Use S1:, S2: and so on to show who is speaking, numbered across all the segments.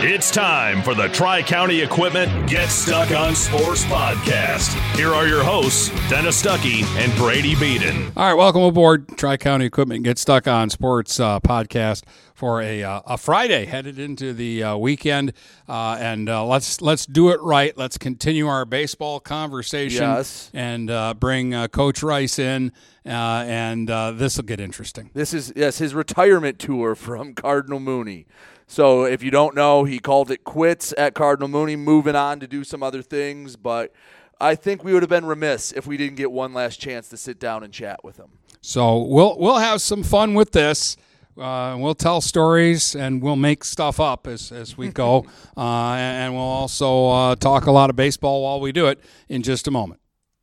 S1: It's time for the Tri County Equipment Get Stuck on Sports podcast. Here are your hosts, Dennis Stuckey and Brady Beaton.
S2: All right, welcome aboard Tri County Equipment Get Stuck on Sports uh, podcast for a, uh, a Friday headed into the uh, weekend, uh, and uh, let's let's do it right. Let's continue our baseball conversation
S3: Yes.
S2: and uh, bring uh, Coach Rice in, uh, and this will get interesting.
S3: This is yes his retirement tour from Cardinal Mooney. So if you don't know, he called it quits at Cardinal Mooney, moving on to do some other things. But I think we would have been remiss if we didn't get one last chance to sit down and chat with him.
S2: So we'll we'll have some fun with this. Uh, we'll tell stories and we'll make stuff up as, as we go. uh, and we'll also uh, talk a lot of baseball while we do it in just a moment.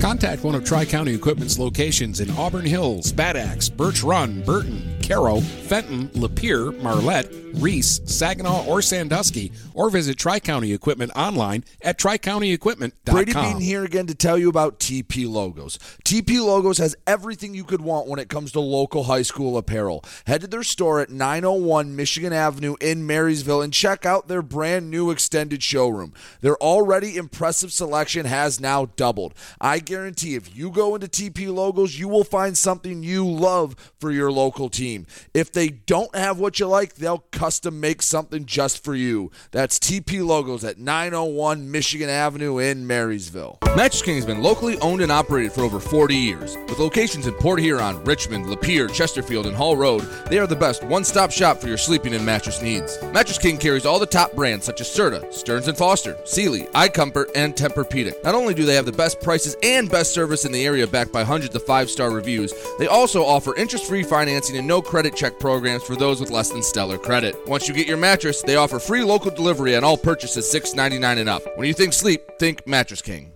S4: Contact one of Tri County Equipment's locations in Auburn Hills, Bad Axe, Birch Run, Burton, Caro, Fenton, Lapeer, Marlette, Reese, Saginaw, or Sandusky, or visit Tri County Equipment online at tricountyequipment.com.
S5: Brady Bean here again to tell you about TP Logos. TP Logos has everything you could want when it comes to local high school apparel. Head to their store at 901 Michigan Avenue in Marysville and check out their brand new extended showroom. Their already impressive selection has now doubled. I guarantee if you go into TP Logos, you will find something you love for your local team. If they don't have what you like, they'll custom make something just for you. That's TP Logos at 901 Michigan Avenue in Marysville.
S6: Mattress King has been locally owned and operated for over 40 years. With locations in Port Huron, Richmond, Lapeer, Chesterfield, and Hall Road, they are the best one-stop shop for your sleeping and mattress needs. Mattress King carries all the top brands such as Serta, Stearns & Foster, Sealy, iComfort, and Tempur-Pedic. Not only do they have the best prices and best service in the area backed by hundreds of five-star reviews, they also offer interest-free financing and no credit check programs for those with less than stellar credit. Once you get your mattress, they offer free local delivery on all purchases $6.99 and up. When you think sleep, think Mattress King.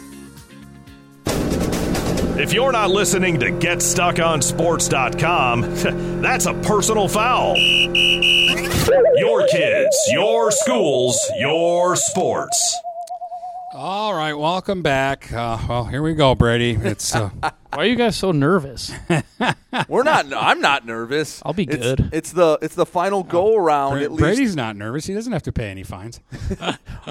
S1: If you're not listening to GetStuckOnSports.com, that's a personal foul. Your kids, your schools, your sports.
S2: All right, welcome back. Uh, well, here we go, Brady. It's uh,
S7: Why are you guys so nervous?
S3: We're not. I'm not nervous.
S7: I'll be
S3: It's-
S7: good.
S3: It's the it's the final go around.
S2: Bra-
S3: at least
S2: Brady's not nervous. He doesn't have to pay any fines.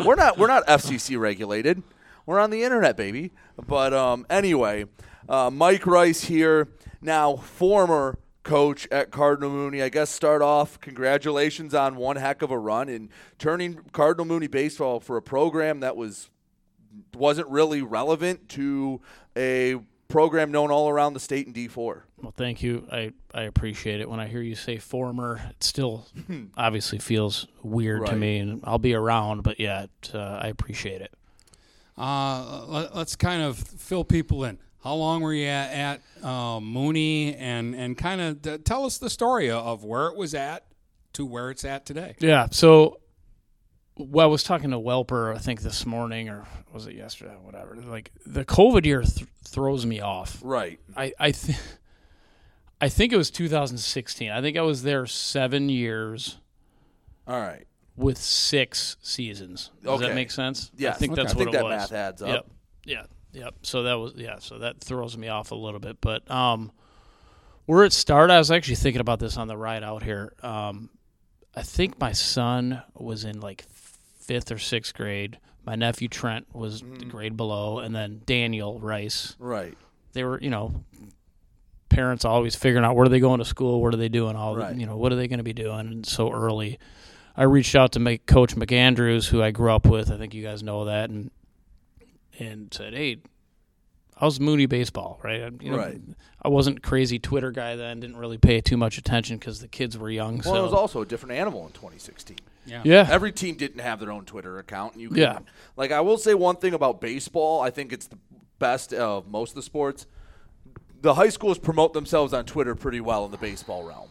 S3: we're not we're not FCC regulated. We're on the internet, baby. But um, anyway, uh, Mike Rice here, now former coach at Cardinal Mooney. I guess start off. Congratulations on one heck of a run in turning Cardinal Mooney baseball for a program that was wasn't really relevant to a program known all around the state in D4.
S7: Well, thank you. I, I appreciate it. When I hear you say former, it still obviously feels weird to me, and I'll be around, but yeah, it, uh, I appreciate it.
S2: Uh, let, us kind of fill people in. How long were you at, at uh, Mooney, and and kind of uh, tell us the story of where it was at to where it's at today?
S7: Yeah. So, well, I was talking to Welper, I think this morning, or was it yesterday? Whatever. Like the COVID year th- throws me off.
S3: Right.
S7: I I think I think it was 2016. I think I was there seven years.
S3: All right.
S7: With six seasons. Does
S3: Okay.
S7: that make sense?
S3: Yeah.
S7: I think
S3: Okay.
S7: that's
S3: I
S7: what
S3: think
S7: it
S3: that
S7: was.
S3: math adds up.
S7: Yep. Yeah. Yep. So that was yeah. So that throws me off a little bit, but um, where it started, I was actually thinking about this on the ride out here. Um, I think my son was in like fifth or sixth grade. My nephew Trent was the grade below, and then Daniel Rice.
S3: Right.
S7: They were, you know, parents always figuring out where are they going to school, what are they doing, all the- you know, what are they going to be doing, and so early. I reached out to make Coach McAndrews, who I grew up with. I think you guys know that, and and said, "Hey, I was Mooney baseball?" Right? I- You know,
S3: Right.
S7: I wasn't crazy Twitter guy then. Didn't really pay too much attention because the kids were young.
S3: Well,
S7: so
S3: it was also a different animal in 2016.
S2: Yeah.
S7: Yeah.
S3: Every team didn't have their own Twitter account. And you can,
S7: Yeah.
S3: Like, I will say one thing about baseball. I think it's the best of most of the sports. The high schools promote themselves on Twitter pretty well in the baseball realm.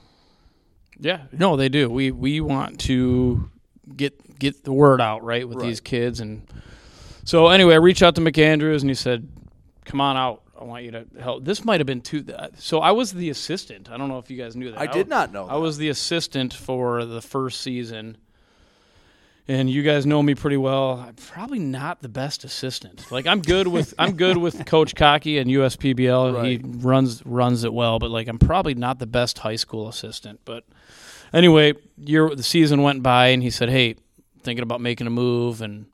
S7: Yeah, no, they do. We we want to get get the word out right with
S3: Right.
S7: these kids, and so anyway, I reached out to McAndrews, and he said, "Come on out. I want you to help." This might have been two. So I was the assistant. I don't know if you guys knew that.
S3: I did not know
S7: I was the assistant for the first season. And you guys know me pretty well. I'm probably not the best assistant. Like I'm good with I'm good with Coach Cocky and USPBL. He runs runs it well, but like I'm probably not the best high school assistant. But anyway, year the season went by, and he said, "Hey, thinking about making a move, and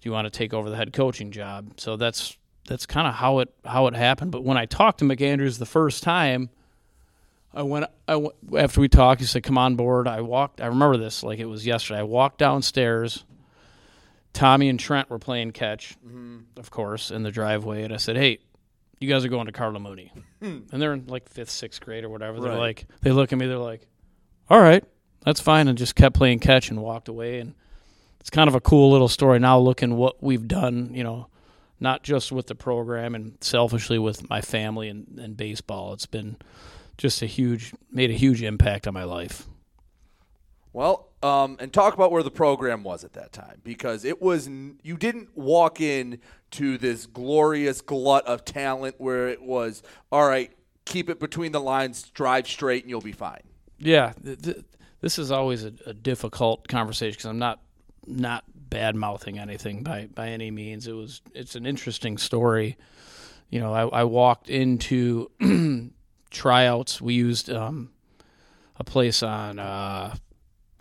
S7: do you want to take over the head coaching job?" So that's that's kind of how it how it happened. But when I talked to McAndrews the first time, I went, I went after we talked. He said, "Come on board." I walked. I remember this like it was yesterday. I walked downstairs. Tommy and Trent were playing catch, mm-hmm. of course, in the driveway, and I said, "Hey, you guys are going to Cardinal Mooney," hmm. and they're in like fifth, sixth grade or whatever. They're like, they look at me, they're like, "All right, that's fine," and just kept playing catch and walked away. And it's kind of a cool little story now, looking what we've done. You know, not just with the program and selfishly with my family and, and baseball. It's been just a huge made a huge impact on my life.
S3: Well, um, and talk about where the program was at that time because it was you didn't walk in to this glorious glut of talent where it was all right. Keep it between the lines, drive straight, and you'll be fine.
S7: Yeah, th- th- this is always a, a difficult conversation because I'm not not bad mouthing anything by by any means. It was it's an interesting story. You know, I, I walked into tryouts. We used um, a place on uh,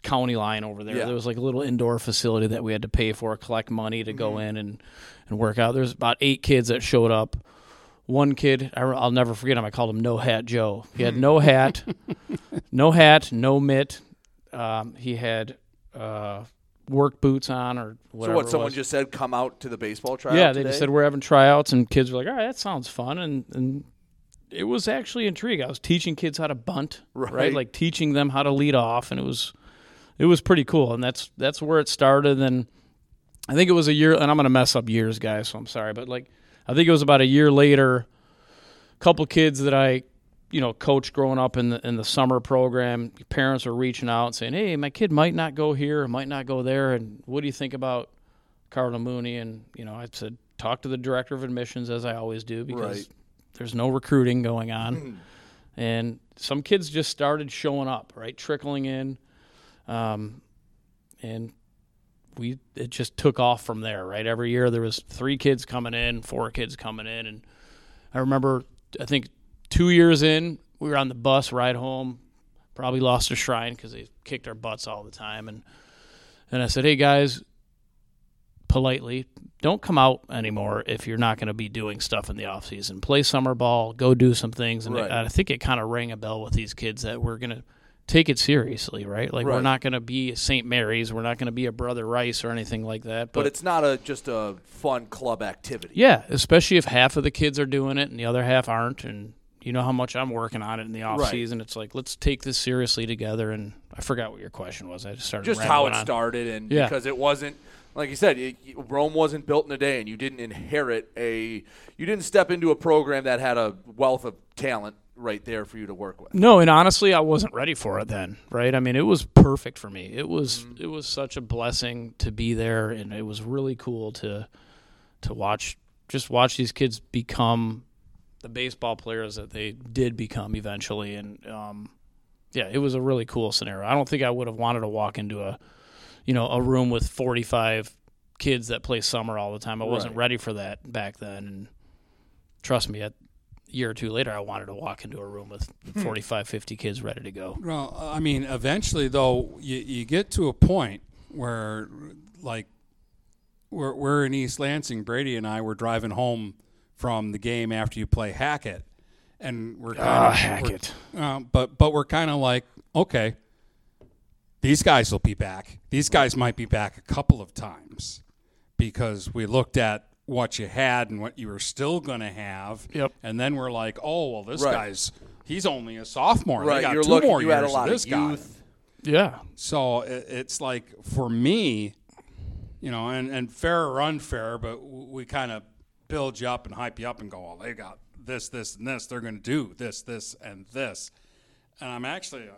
S7: county line over there.
S3: Yeah.
S7: There was like a little indoor facility that we had to pay for, collect money to go in and and work out. There's about eight kids that showed up. One kid, I, will never forget him. I called him No Hat Joe. He had no hat, no hat, no mitt. Um, he had uh, work boots on or whatever.
S3: so what? Someone just said, "Come out to the baseball tryout."
S7: yeah, they
S3: today?
S7: just said we're having tryouts, and kids were like, "All right, that sounds fun," and and it was actually intriguing. I was teaching kids how to bunt, right?
S3: Right.
S7: Like teaching them how to lead off, and it was it was pretty cool. And that's that's where it started. And I think it was a year, and I'm gonna mess up years, guys, so I'm sorry, but like I think it was about a year later. A couple kids that I, you know, coach growing up in the in the summer program. Parents are reaching out and saying, "Hey, my kid might not go here, might not go there, and what do you think about Cardinal Mooney?" And you know, I said, "Talk to the director of admissions, as I always do, because
S3: Right.
S7: there's no recruiting going on." and some kids just started showing up, right, trickling in, um, and we it just took off from there, right? Every year there was three kids coming in, four kids coming in, and I remember I think two years in we were on the bus ride home, probably lost a shrine because they kicked our butts all the time, and and I said, hey guys, politely, don't come out anymore if you're not going to be doing stuff in the off season. Play summer ball, go do some things, and
S3: Right.
S7: I, I think it kind of rang a bell with these kids that we're going to take it seriously, right? Like we're not going to be St. Mary's, we're not going to be a Brother Rice or anything like that.
S3: but it's not a just a fun club activity.
S7: Yeah, especially if half of the kids are doing it and the other half aren't, and you know how much I'm working on it in the off
S3: Right.
S7: season. It's like let's take this seriously together. And I forgot what your question was. I just started
S3: Just how it
S7: on.
S3: started, and
S7: Yeah.
S3: because it wasn't like you said, y- Rome wasn't built in a day, and you didn't inherit a, you didn't step into a program that had a wealth of talent right there for you to work with.
S7: No, and honestly, I wasn't ready for it then, right? I mean, it was perfect for me. It was
S3: Mm-hmm.
S7: it was such a blessing to be there, and it was really cool to to watch just watch these kids become the baseball players that they did become eventually, and um, yeah, it was a really cool scenario. I don't think I would have wanted to walk into a you know a room with forty five kids that play summer all the time. I wasn't
S3: Right.
S7: ready for that back then, and trust me, a year or two later, I wanted to walk into a room with
S2: Hmm.
S7: 45, 50 kids ready to go.
S2: Well, I mean, eventually, though, you, you get to a point where, like, we're, we're in East Lansing. Brady and I were driving home from the game after you play Hackett, and we're kind
S7: Ah,
S2: of
S7: Hackett.
S2: Uh, but but we're kind of like, okay, these guys will be back. These guys might be back a couple of times because we looked at what you had and what you were still going to have.
S7: Yep.
S2: And then we're like, oh well, this
S3: Right.
S2: guy's he's only a sophomore.
S3: Right,
S2: They got
S3: you're
S2: two
S3: looking-
S2: more
S3: you
S2: years
S3: had a lot of
S2: this guy.
S3: youth.
S7: Yeah.
S2: So it, it's like for me, you know, and, and fair or unfair, but we kind of build you up and hype you up and go, well, they got this, this, and this. They're going to do this, this, and this. And I'm actually, uh,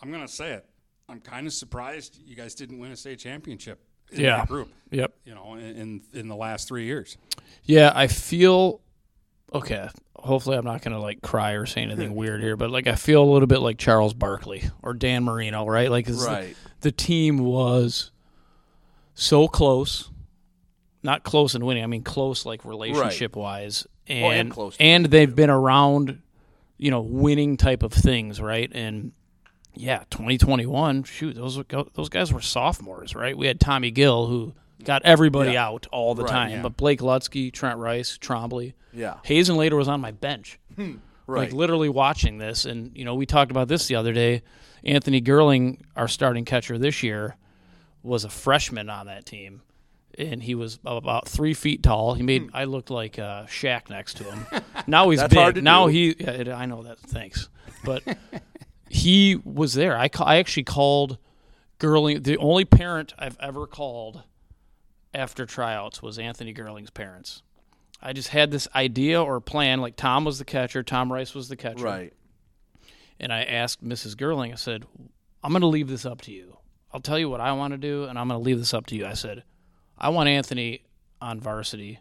S2: I'm going to say it. I'm kind of surprised you guys didn't win a state championship in
S7: Yeah.
S2: group.
S7: Yep.
S2: You know, in, in the last three years.
S7: Yeah, I feel okay. Hopefully, I'm not going to like cry or say anything weird here, but like I feel a little bit like Charles Barkley or Dan Marino, right? Like 'cause the-
S3: Right.
S7: the, team was so close, not close in winning. I mean, close like relationship wise, and
S3: Oh, and close
S7: and they've been around, you know, winning type of things, right? And yeah, 2021. Shoot, those were- those guys were sophomores, right? We had Tommy Gill who got everybody
S3: Yeah.
S7: out all the
S3: Right,
S7: time,
S2: yeah.
S7: but Blake Lutsky, Trent Rice, Trombley,
S3: Yeah.
S7: Hazen later was on my bench, hmm,
S3: Right.
S7: like literally watching this. And you know, we talked about this the other day. Anthony Gerling, our starting catcher this year, was a freshman on that team. And he was about three feet tall. He made I looked like uh, Shaq next to him. Now he's big. now
S3: do.
S7: he, yeah, it- I know that. Thanks, but he was there. I ca- I actually called Gerling. The only parent I've ever called after tryouts was Anthony Gerling's parents. I just had this idea or plan. Like Tom was the catcher, Tom Rice was the catcher,
S3: Right.
S7: and I asked Mrs. Gerling. I said, "I'm going to leave this up to you. I'll tell you what I want to do, and I'm going to leave this up to you." I said, "I want Anthony on varsity.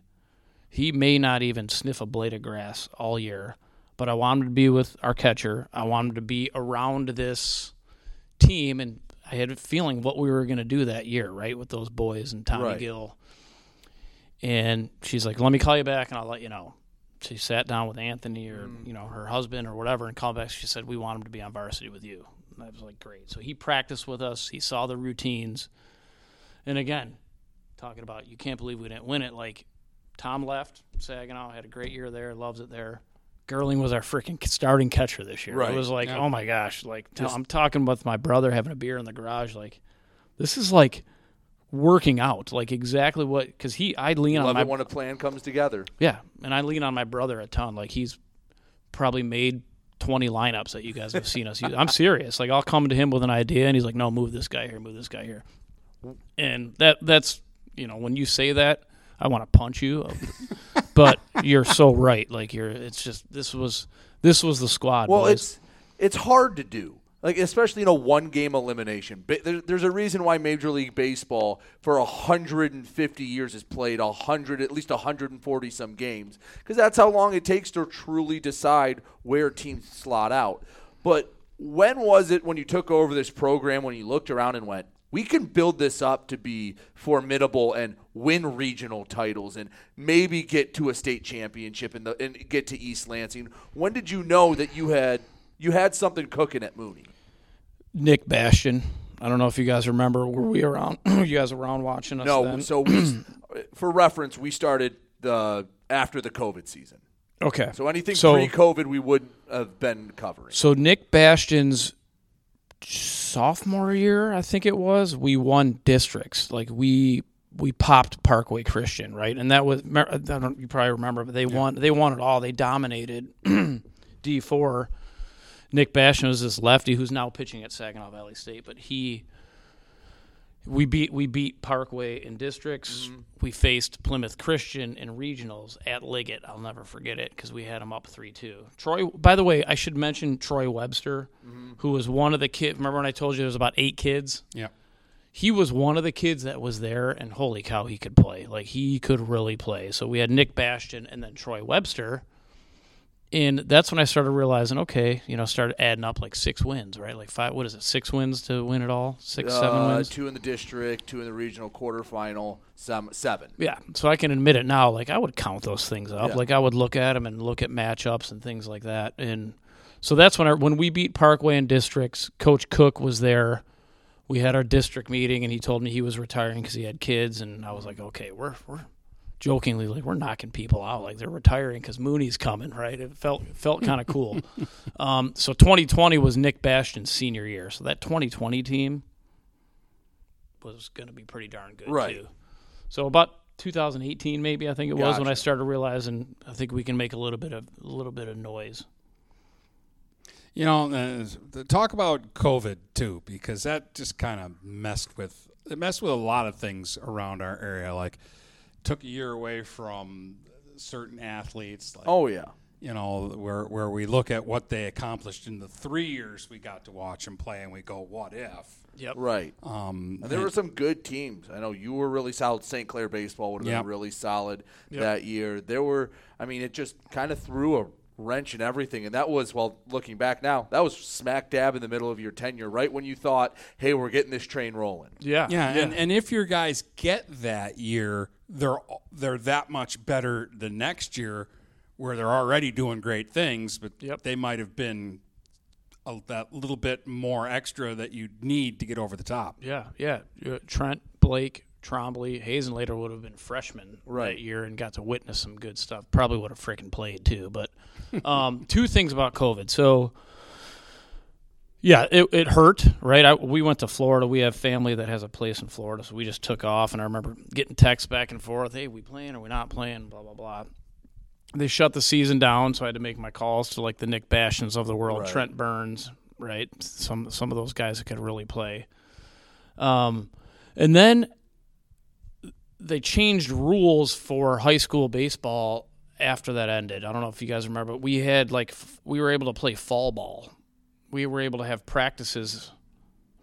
S7: He may not even sniff a blade of grass all year, but I want him to be with our catcher. I want him to be around this team, and I had a feeling what we were going to do that year, right, with those boys and Tommy
S3: Right.
S7: Gill." And she's like, "Let me call you back, and I'll let you know." She sat down with Anthony or mm. you know her husband or whatever, and called back. She said, "We want him to be on varsity with you." And I was like, "Great." So he practiced with us. He saw the routines, and again, talking about you can't believe we didn't win it. Like Tom left Saginaw, had a great year there, loves it there. Gerling was our freaking starting catcher this year.
S3: Right.
S7: It was like,
S2: Yeah.
S7: oh my gosh! Like I'm talking with my brother having a beer in the garage. Like this is like working out, like exactly what because he I lean on my
S3: it when a plan comes together.
S7: yeah, and I lean on my brother a ton. Like he's probably made twenty lineups that you guys have seen us use. I'm serious. Like I'll come to him with an idea, and he's like, "No, move this guy here, move this guy here," and that that's you know when you say that, I want to punch you, but you're so right. Like you're, it's just this was this was the squad.
S3: Well,
S7: boys.
S3: it's it's hard to do. Like especially in a one game elimination. There's a reason why Major League Baseball for 150 years has played 100 at least 140 some games because that's how long it takes to truly decide where teams slot out. But when was it when you took over this program when you looked around and went, we can build this up to be formidable and win regional titles and maybe get to a state championship and, the, and get to East Lansing. When did you know that you had you had something cooking at Mooney?
S7: Nick Bastion. I don't know if you guys remember. Were we around? you guys around watching us?
S3: No,
S7: then?
S3: so we, for reference, we started the after the COVID season.
S7: okay.
S3: So anything
S7: So-
S3: pre-COVID, we wouldn't have been covering.
S7: So Nick Bastion's sophomore year, I think it was, we won districts. Like we we popped Parkway Christian, right? And that was I don't you probably remember, but they won they won it all. They dominated D four. Nick Bastion was this lefty who's now pitching at Saginaw Valley State, but he we beat we beat Parkway in districts. Mm-hmm. We faced Plymouth Christian in regionals at Liggett. I'll never forget it because we had them up three two. Troy. By the way, I should mention Troy Webster, mm-hmm. who was one of the kids. Remember when I told you there was about eight kids?
S2: Yeah.
S7: He was one of the kids that was there, and holy cow, he could play. Like he could really play. So we had Nick Bastion and then Troy Webster. And that's when I started realizing, okay, you know, started adding up like six wins, right? Like five, what is it, six wins to win it all? Six, seven
S3: Uh,
S7: wins?
S3: Two in the district, two in the regional quarterfinal, some, seven.
S7: Yeah, so I can admit it now. Like I would count those things up.
S3: Yeah.
S7: Like I would look at them and look at matchups and things like that. And so that's when I, when we beat Parkway in districts. Coach Cook was there. We had our district meeting, and he told me he was retiring because he had kids. And I was like, okay, we're we're jokingly like we're knocking people out like they're retiring because Mooney's coming, right? It felt felt kind of cool. um, so 2020 was Nick Bastion's senior year. So that 2020 team was going to be pretty darn good
S3: Right.
S7: too. So about 2018, maybe I think it was when I started realizing I think we can make a little bit of a little bit of noise.
S2: You know, uh, the- talk about COVID too, because that just kind of messed with it messed with a lot of things around our area. Like, took a year away from certain athletes. Like,
S3: Oh, yeah.
S2: you know, where where we look at what they accomplished in the three years we got to watch them play, and we go, "What if?"
S7: Yep.
S3: Right.
S2: Um,
S3: And there were some good teams. I know you were really solid. St. Clair baseball would have
S2: Yep.
S3: been really solid
S7: Yep.
S3: that year. There were, I mean, it just kind of threw a wrench in everything. And that was, well, looking back now, that was smack dab in the middle of your tenure, right when you thought, hey, we're getting this train rolling.
S7: Yeah,
S2: Yeah, And, and if your guys get that year, they're they're that much better the next year, where they're already doing great things, but they might have been a, that little bit more extra that you need to get over the top.
S7: Yeah, yeah. Uh, Trent, Blake, Trombley, Hazen later would have been freshmen
S3: Right.
S7: that year and got to witness some good stuff. Probably would have freaking played too. But um, two things about COVID. So, yeah, it, it hurt, right? I, we went to Florida. We have family that has a place in Florida, so we just took off. And I remember getting texts back and forth, "Hey, we playing or we not playing?" Blah blah blah. They shut the season down, so I had to make my calls to like the Nick Bastions of the world,
S3: Right.
S7: Trent Burns, right? Some some of those guys that could really play. Um, and then they changed rules for high school baseball after that ended. I don't know if you guys remember, but we had like f- we were able to play fall ball. We were able to have practices.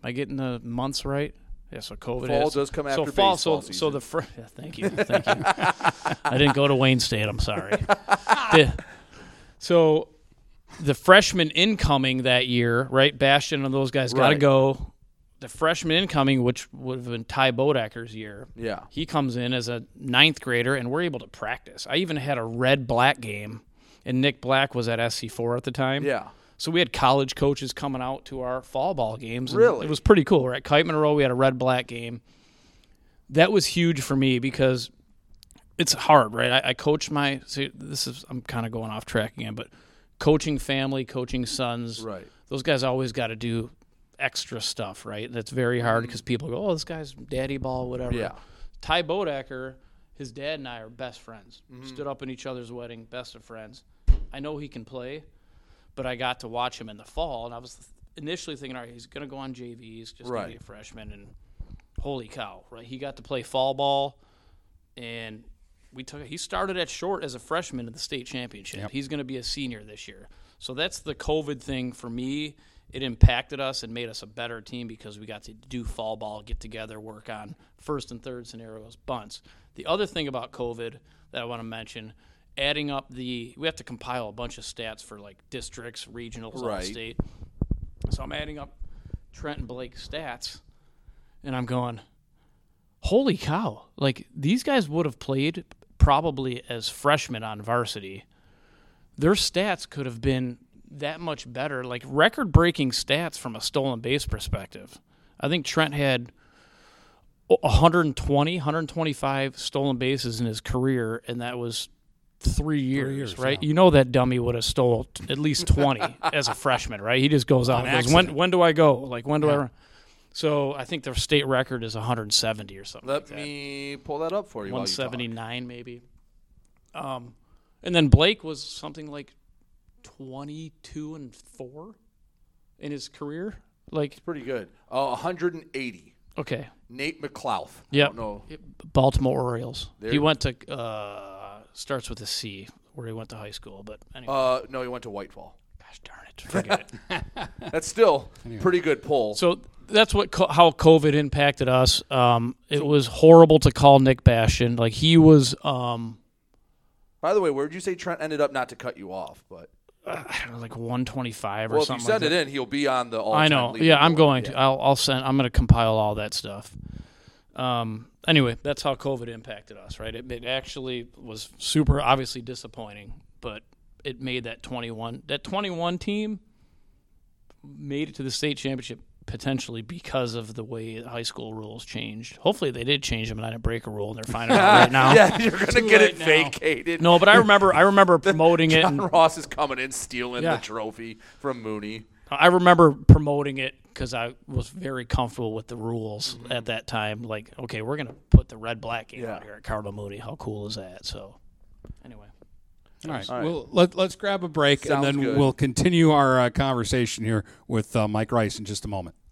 S7: Am I getting the months right? Yeah, so COVID
S3: Fall
S7: hits.
S3: does come
S7: so
S3: after
S7: fall.
S3: baseball
S7: so so the fr- yeah, thank you, thank you. I didn't go to Wayne State. I'm sorry. The- so the freshman incoming that year, right? Bastion and those guys got to
S3: Right.
S7: go. The freshman incoming, which would have been Ty Bodacker's year,
S3: Yeah.
S7: he comes in as a ninth grader, and we're able to practice. I even had a red black game, and Nick Black was at SC4 at the time.
S3: Yeah.
S7: So we had college coaches coming out to our fall ball games. and
S3: Really?
S7: It was pretty cool. We're at Kite Monroe. We had a red black game. That was huge for me because it's hard, right? I, I coach my. See, this is I'm kind of going off track again, but coaching family, coaching sons.
S3: Right.
S7: Those guys always got to do extra stuff, right? That's very hard because people go, "Oh, this guy's daddy ball, whatever."
S3: Mm-hmm. Yeah.
S7: Ty Bodacker, his dad and I are best friends.
S3: Mm-hmm.
S7: Stood up in each other's wedding, best of friends. I know he can play, but I got to watch him in the fall, and I was initially thinking, all right, he's going to go on JVs, just going to be a freshman, and holy cow, right? He got to play fall ball, and we took. He started at short as a freshman in the state championship. He's going to be a senior this year, so that's the COVID thing for me. It impacted us and made us a better team because we got to do fall ball, get together, work on first and third scenarios, bunts. The other thing about COVID that I want to mention, adding up the, we have to compile a bunch of stats for like districts, regionals,
S3: Right.
S7: state. So I'm adding up Trent and Blake's stats, and I'm going, holy cow! Like these guys would have played probably as freshmen on varsity. Their stats could have been that much better, like record-breaking stats from a stolen base perspective. I think Trent had 120, 125 stolen bases in his career, and that was three years,
S2: years,
S7: right?
S2: yeah.
S7: You know that dummy would have stole at least 20 as a freshman, right? He just goes out
S2: On
S7: and goes, when,
S2: accident.
S7: when do I go? Like, when do I run? So I think their state record is 170 or something.
S3: Let
S7: like
S3: me pull that up for you. while you talk.
S7: 179 maybe. Um, and then Blake was something like 22 and four in his career. Like
S3: Pretty good. Uh, 180.
S7: okay,
S3: Nate McClough. I
S7: Yep. Baltimore Orioles.
S3: There-
S7: He went to uh, starts with a C, where he went to high school. But anyway,
S3: Uh, no, he went to Whiteford.
S7: gosh darn it, forget it.
S3: That's still pretty good pull.
S7: So that's what co- how COVID impacted us. Um, it was horrible to call Nick Bastion. Like he was, um,
S3: By the way, where'd you say Trent ended up? Not to cut you off, but
S7: I don't know, like 125 or
S3: well, if you
S7: something.
S3: send
S7: like
S3: it
S7: that.
S3: in, he'll be on the.
S7: I know.
S3: all-time
S7: Yeah, I'm
S3: leaderboard.
S7: going to. I'll, I'll send. I'm going to compile all that stuff. Um. Um, anyway, that's how COVID impacted us, right? It, it actually was super, obviously disappointing, but it made that 21. That 21 team made it to the state championship potentially because of the way high school rules changed. Hopefully, they did change them and I didn't break a rule, and they're finding out right now.
S3: yeah, you're gonna get it
S7: now.
S3: vacated.
S7: No, but I remember. I remember promoting it.
S3: John Ross is coming in stealing
S7: Yeah.
S3: the trophy from Mooney.
S7: I remember promoting it because I was very comfortable with the rules at that time. Like, okay, we're gonna put the red black game out here at Cardinal Mooney. How cool is that? So, anyway,
S2: All right.
S3: All right.
S2: Well, let, let's grab a break
S3: Sounds
S2: and then
S3: good.
S2: we'll continue our uh, conversation here with uh, Mike Rice in just a moment.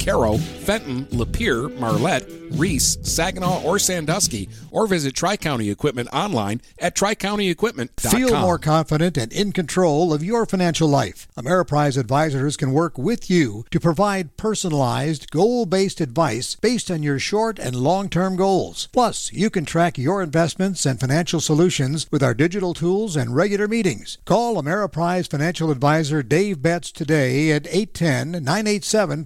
S4: Caro, Fenton, Lapeer, Marlette, Reese, Saginaw, or Sandusky, or visit Tri County Equipment online at tricountyequipment.com.
S8: Feel more confident and in control of your financial life. Ameriprise advisors can work with you to provide personalized, goal based advice based on your short and long term goals. Plus, you can track your investments and financial solutions with our digital tools and regular meetings. Call Ameriprise financial advisor Dave Betts today at 810 987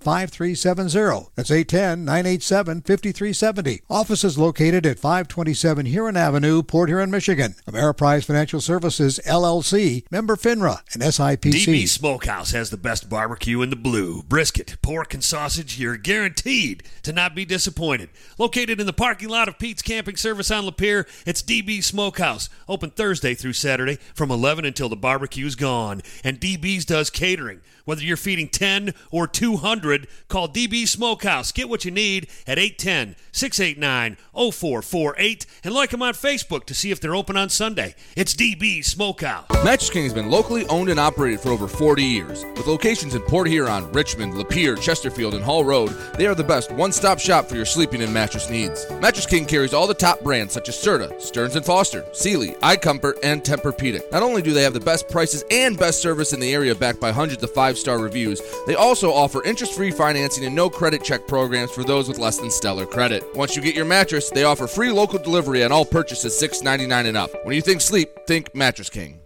S8: 5370. That's 810 987 5370. Office is located at 527 Huron Avenue, Port Huron, Michigan. Ameriprise Financial Services, LLC, member FINRA and SIPC.
S9: DB Smokehouse has the best barbecue in the blue. Brisket, pork, and sausage, you're guaranteed to not be disappointed. Located in the parking lot of Pete's Camping Service on Lapeer, it's DB Smokehouse. Open Thursday through Saturday from 11 until the barbecue's gone. And DB's does catering. Whether you're feeding 10 or 200, call DB Smokehouse. Get what you need at 810 689 0448 and like them on Facebook to see if they're open on Sunday. It's DB Smokehouse.
S6: Mattress King has been locally owned and operated for over 40 years. With locations in Port Huron, Richmond, Lapeer, Chesterfield, and Hall Road, they are the best one-stop shop for your sleeping and mattress needs. Mattress King carries all the top brands such as Serta, Stearns & Foster, Sealy, iComfort, and Tempur-Pedic. Not only do they have the best prices and best service in the area backed by hundreds of five-star reviews, they also offer interest-free financing and no credit check programs for those with less than stellar credit. Once you get your mattress, they offer free local delivery on all purchases $6.99 and up. When you think sleep, think Mattress King.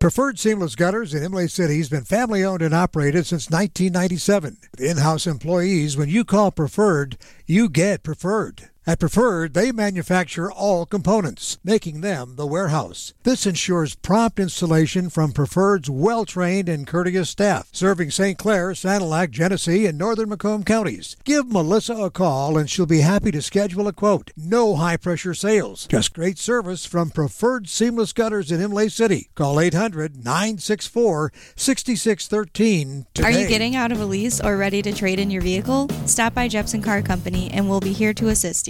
S8: Preferred Seamless Gutters in Imlay City has been family owned and operated since 1997. With in house employees, when you call Preferred, you get Preferred. At Preferred, they manufacture all components, making them the warehouse. This ensures prompt installation from Preferred's well trained and courteous staff, serving St. Clair, Sanilac, Genesee, and northern Macomb counties. Give Melissa a call and she'll be happy to schedule a quote. No high pressure sales, just great service from Preferred Seamless Gutters in Imlay City. Call 800 964 6613 today.
S10: Are you getting out of a lease or ready to trade in your vehicle? Stop by Jepson Car Company and we'll be here to assist you.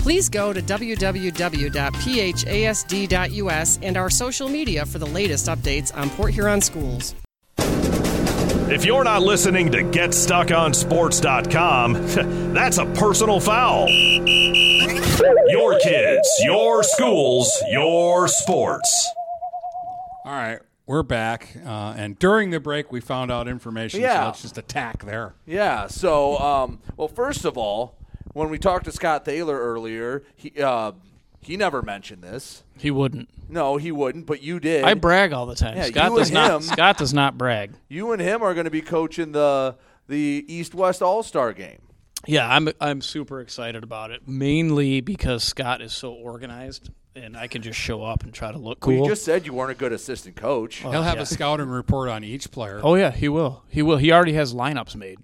S11: Please go to www.phasd.us and our social media for the latest updates on Port Huron schools.
S1: If you're not listening to GetStuckOnSports.com, that's a personal foul. Your kids, your schools, your sports.
S2: All right, we're back. Uh, and during the break, we found out information.
S3: Yeah.
S2: So let's just attack there.
S3: Yeah. So, um, well, first of all, when we talked to Scott Thaler earlier, he uh, he never mentioned this.
S7: He wouldn't.
S3: No, he wouldn't. But you did.
S7: I brag all the time.
S3: Yeah,
S7: Scott
S3: you
S7: does
S3: and
S7: not.
S3: him-
S7: Scott does not brag.
S3: You and him are going to be coaching the the East West All Star game.
S7: Yeah, I'm I'm super excited about it. Mainly because Scott is so organized, and I can just show up and try to look
S3: Well,
S7: cool.
S3: you just said you weren't a good assistant coach.
S2: He'll have
S7: yeah.
S2: a scouting report on each player.
S7: Oh yeah, he will. He will. He already has lineups made.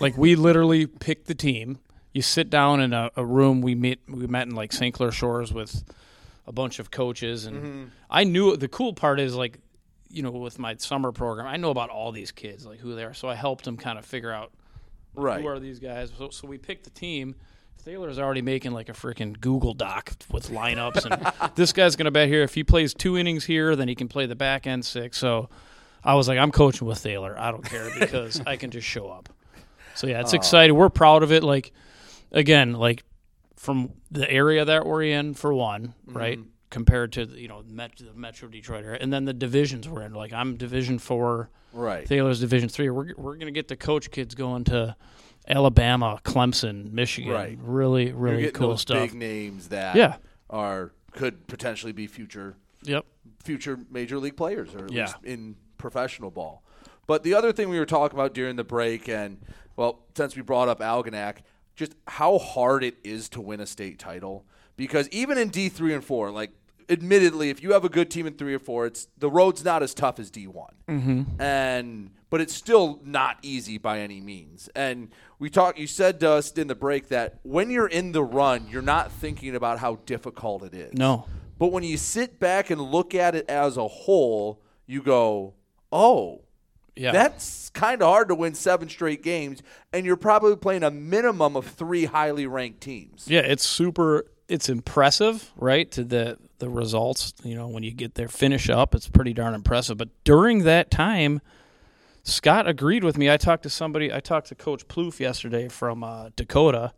S7: Like we literally pick the team. You sit down in a, a room. We meet. We met in like St. Clair Shores with a bunch of coaches, and
S3: Mhm.
S7: I knew the cool part is like, you know, with my summer program, I know about all these kids, like who they are. So I helped them kind of figure out
S3: Right.
S7: who are these guys. So, so we picked the team. Thaler's already making like a freaking Google Doc with lineups, and this guy's going to bet here if he plays two innings here, then he can play the back end six. So I was like, I'm coaching with Thaler. I don't care because I can just show up. So yeah, it's
S3: Oh.
S7: exciting. We're proud of it. Like again, like from the area that we're in, for one, right?
S3: Mhm.
S7: Compared to you know Met, the Metro Detroit area, and then the divisions we're in. Like I'm Division Four,
S3: Right.
S7: Thaler's Division Three. We're we're gonna get the coach kids going to Alabama, Clemson, Michigan.
S3: Right.
S7: Really, really cool stuff.
S3: Big names that
S7: Yeah.
S3: are could potentially be future.
S7: Yep.
S3: Future major league players, or
S7: Yeah.
S3: in professional ball. But the other thing we were talking about during the break, and well, since we brought up Algonac, just how hard it is to win a state title. Because even in D three and four, like admittedly, if you have a good team in three or four, it's the road's not as tough as D one
S7: Mhm.
S3: and but it's still not easy by any means. And we talked. You said to us in the break that when you're in the run, you're not thinking about how difficult it is.
S7: No.
S3: But when you sit back and look at it as a whole, you go, "Oh,
S7: Yeah.
S3: that's kind of hard to win seven straight games." And you're probably playing a minimum of three highly ranked teams.
S7: Yeah, it's super. It's impressive, right? To the the results, you know, when you get their finish up, it's pretty darn impressive. But during that time, Scott agreed with me. I talked to somebody. I talked to Coach Plouffe yesterday from uh, Dakota.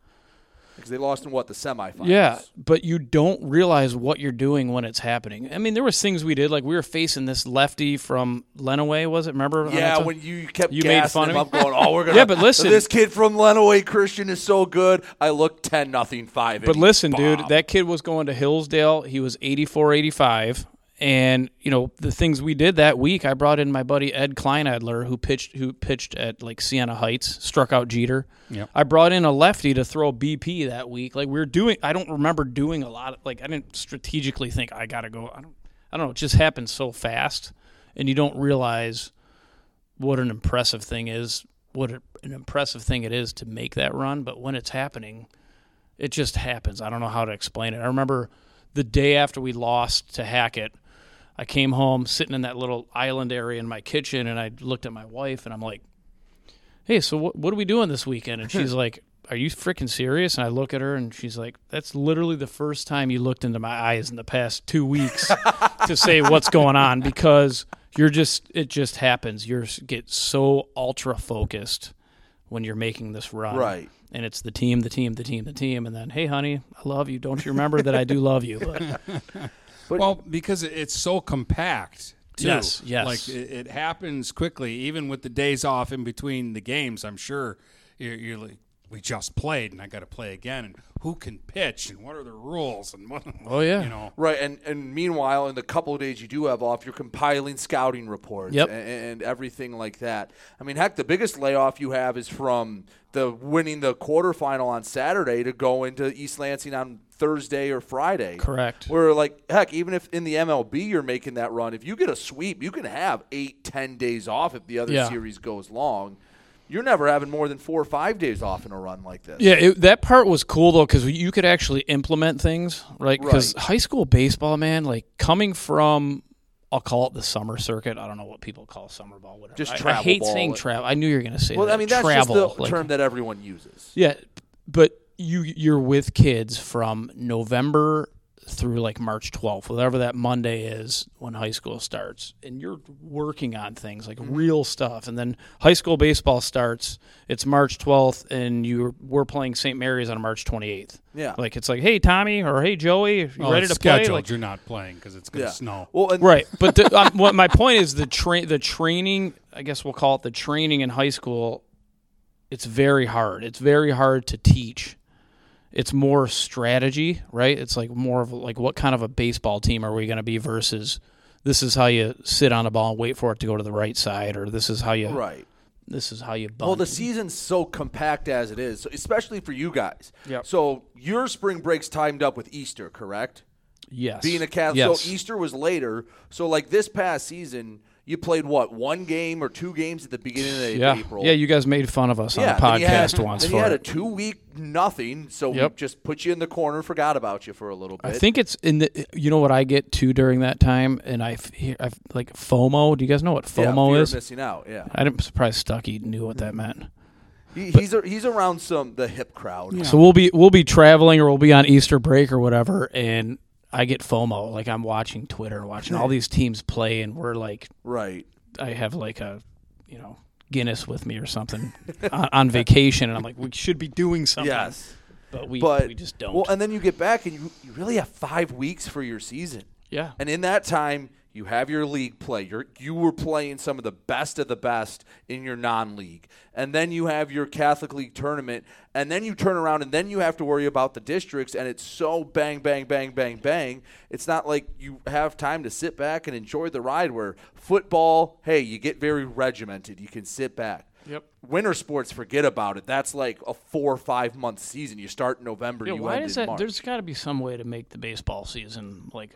S3: Because they lost in what the semifinals.
S7: Yeah, but you don't realize what you're doing when it's happening. I mean, there was things we did, like we were facing this lefty from Lenawee, was it? Remember?
S3: Yeah, when you kept
S7: you made fun
S3: him
S7: of
S3: up, going, "Oh, we're gonna."
S7: yeah, but listen,
S3: this kid from Lenawee Christian is so good. I look ten nothing five.
S7: But listen, dude, that kid was going to Hillsdale. He was 84, 85. And, you know, the things we did that week, I brought in my buddy Ed Kleinadler, who pitched who pitched at like Siena Heights, struck out Jeter.
S2: Yep.
S7: I brought in a lefty to throw BP that week. Like we are doing I don't remember doing a lot of, like I didn't strategically think I gotta go. I don't I don't know, it just happened so fast and you don't realize what an impressive thing is, what an impressive thing it is to make that run. But when it's happening, it just happens. I don't know how to explain it. I remember the day after we lost to Hackett, I came home sitting in that little island area in my kitchen, and I looked at my wife, and I'm like, "Hey, so what, what are we doing this weekend?" And she's like, "Are you freaking serious?" And I look at her, and she's like, "That's literally the first time you looked into my eyes in the past two weeks to say what's going on because you're just it just happens. You get so ultra focused when you're making this run,
S3: Right.
S7: And it's the team, the team, the team, the team, and then, hey, honey, I love you. Don't you remember that I do love you? But
S2: well, because it's so compact. Too.
S7: Yes, yes.
S2: Like it, it happens quickly, even with the days off in between the games. I'm sure you're, you're like, we just played, and I got to play again. And who can pitch, and what are the rules, and what?
S7: Oh yeah,
S2: you know.
S3: Right, and and meanwhile, in the couple of days you do have off, you're compiling scouting reports
S7: Yep.
S3: and, and everything like that. I mean, heck, the biggest layoff you have is from the winning the quarterfinal on Saturday to go into East Lansing on Thursday or Friday.
S7: Correct.
S3: Where like heck, even if in the MLB you're making that run, if you get a sweep, you can have eight, ten days off if the other
S7: Yeah.
S3: series goes long. You're never having more than four or five days off in a run like this.
S7: Yeah, it, that part was cool though because you could actually implement things, right? Because
S3: Right.
S7: high school baseball, man, like coming from, I'll call it the summer circuit. I don't know what people call summer ball. Whatever.
S3: Just
S7: I- I, hate
S3: ball.
S7: saying travel. I knew you were going to say
S3: Well,
S7: that.
S3: I mean that's
S7: travel,
S3: just the
S7: like-
S3: term that everyone uses.
S7: Yeah, but you you're with kids from November through like March 12th, whatever that Monday is when high school starts, and you're working on things like
S3: Mm-hmm.
S7: real stuff. And then high school baseball starts. It's March 12th, and you we're playing St. Mary's on March 28th.
S3: Yeah.
S7: like it's like, hey Tommy or hey Joey, you
S2: Oh,
S7: ready
S2: it's
S7: to play?
S2: scheduled.
S7: Like,
S2: You're not playing because it's going to
S3: Yeah.
S2: snow.
S3: Well, and
S7: right. But the, um, what my point is the train the training. I guess we'll call it the training in high school. It's very hard. It's very hard to teach. It's more strategy, right? It's like more of like what kind of a baseball team are we going to be versus this is how you sit on a ball and wait for it to go to the right side, or this is how you
S3: Right.
S7: This is how you bunt.
S3: Well, the season's so compact as it is, so especially for you guys.
S7: Yep.
S3: So your spring break's timed up with Easter, correct?
S7: yes,
S3: Being a Catholic,
S7: Yes.
S3: so Easter was later. So like this past season, you played what one game or two games at the beginning of
S7: yeah,
S3: April.
S7: yeah. You guys made fun of us
S3: yeah,
S7: on a
S3: then you had-
S7: podcast once
S3: Then
S7: for
S3: you had a two week nothing, so
S7: Yep.
S3: we just put you in the corner, forgot about you for a little bit.
S7: I think it's in the. You know what I get too during that time, and I I've like FOMO. Do you guys know what FOMO
S3: fear of
S7: is?
S3: missing out, yeah.
S7: I'm surprised Stucky knew what that meant.
S3: he, he's a, he's around some the hip crowd.
S7: So we'll be we'll be traveling or we'll be on Easter break or whatever, and I get FOMO. Like I'm watching Twitter, and watching all these teams play, and we're like,
S3: right.
S7: I have like a, you know, Guinness with me or something on, on vacation, and I'm like, we should be doing something.
S3: Yes.
S7: but we
S3: but
S7: we just don't.
S3: Well, and then you get back and you, you really have five weeks for your season.
S7: Yeah.
S3: And in that time, you have your league play. You're, you were playing some of the best of the best in your non-league, and then you have your Catholic League tournament, and then you turn around and then you have to worry about the districts, and it's so bang, bang, bang, bang, bang. It's not like you have time to sit back and enjoy the ride. Where football, hey, you get very regimented. You can sit back.
S7: Yep.
S3: Winter sports, forget about it. That's like a four or five month season. You start in November,
S7: Yeah,
S3: you
S7: why
S3: end in
S7: that?
S3: March.
S7: There's got to be some way to make the baseball season like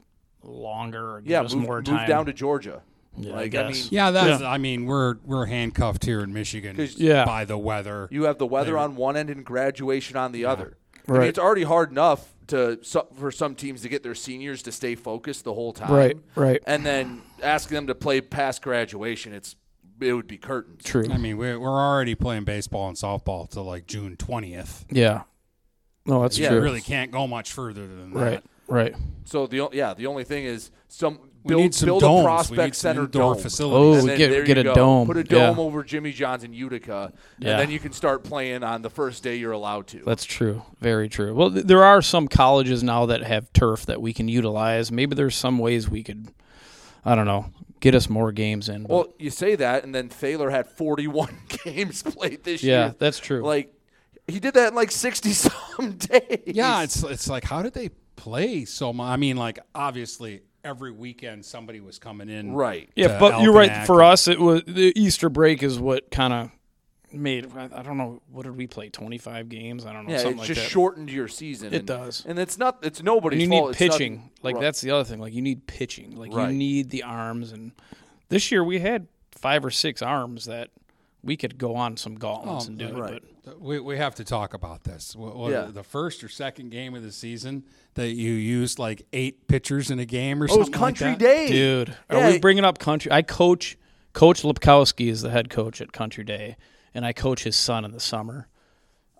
S7: longer. Give
S3: yeah,
S7: us
S3: move,
S7: more
S3: move down to Georgia.
S7: Yeah,
S3: like, I,
S7: guess.
S3: mean,
S2: Yeah, that's. I mean, we're we're handcuffed here in Michigan
S3: 'Cause-
S7: Yeah.
S2: by the weather.
S3: you have the weather
S2: They-
S3: on one end and graduation on the other. I mean,
S7: Right.
S3: it's already hard enough to so, for some teams to get their seniors to stay focused the whole time.
S7: Right, right.
S3: And then asking them to play past graduation, it's it would be curtains.
S7: True.
S2: I mean, we're we're already playing baseball and softball till like June twentieth.
S7: Yeah. No, that's
S3: Yeah,
S2: You really can't go much further than that.
S7: Right. Right.
S3: So the yeah, the only thing is some
S2: We
S3: build,
S2: need some
S3: build
S2: domes.
S3: a
S2: We
S3: prospect
S2: need
S3: center
S2: indoor
S3: dome.
S2: facilities.
S7: Oh,
S3: And then
S7: get-
S3: there
S7: get
S3: you
S7: a
S3: go.
S7: dome.
S3: Put a
S7: Yeah.
S3: dome over Jimmy John's in Utica,
S7: Yeah.
S3: and then you can start playing on the first day you're allowed to.
S7: That's true. Very true. Well, th- there are some colleges now that have turf that we can utilize. Maybe there's some ways we could, I don't know, get us more games in. but-
S3: Well, you say that, and then Thaler had 41 games played this
S7: yeah,
S3: year.
S7: Yeah, that's true.
S3: Like he did that in like 60 some days.
S2: Yeah, it's it's like how did they play so much? I mean, like obviously every weekend somebody was coming in.
S3: right.
S7: yeah,
S2: to
S7: but you're right. For us, it was the Easter break is what kind of made. I I don't know. What did we play? 25 games? I don't know.
S3: Yeah,
S7: something
S3: it's
S7: like
S3: just
S7: that.
S3: shortened your season.
S7: It
S3: and,
S7: does.
S3: and it's not. It's nobody's
S7: And you
S3: fault.
S7: need pitching.
S3: nothing-
S7: like
S3: Right.
S7: that's the other thing. Like you need pitching. Like
S3: Right.
S7: you need the arms. And this year we had five or six arms that we could go on some gauntlets
S2: Oh,
S7: and do it. But
S2: We, we have to talk about this. What, what,
S3: Yeah.
S2: The first or second game of the season that you used like eight pitchers in a game or
S3: Oh, it was
S2: something
S3: Country
S2: like that?
S3: Day,
S7: dude,
S3: Yeah,
S7: are we bringing up country? I coach. Coach Lipkowski is the head coach at Country Day, and I coach his son in the summer.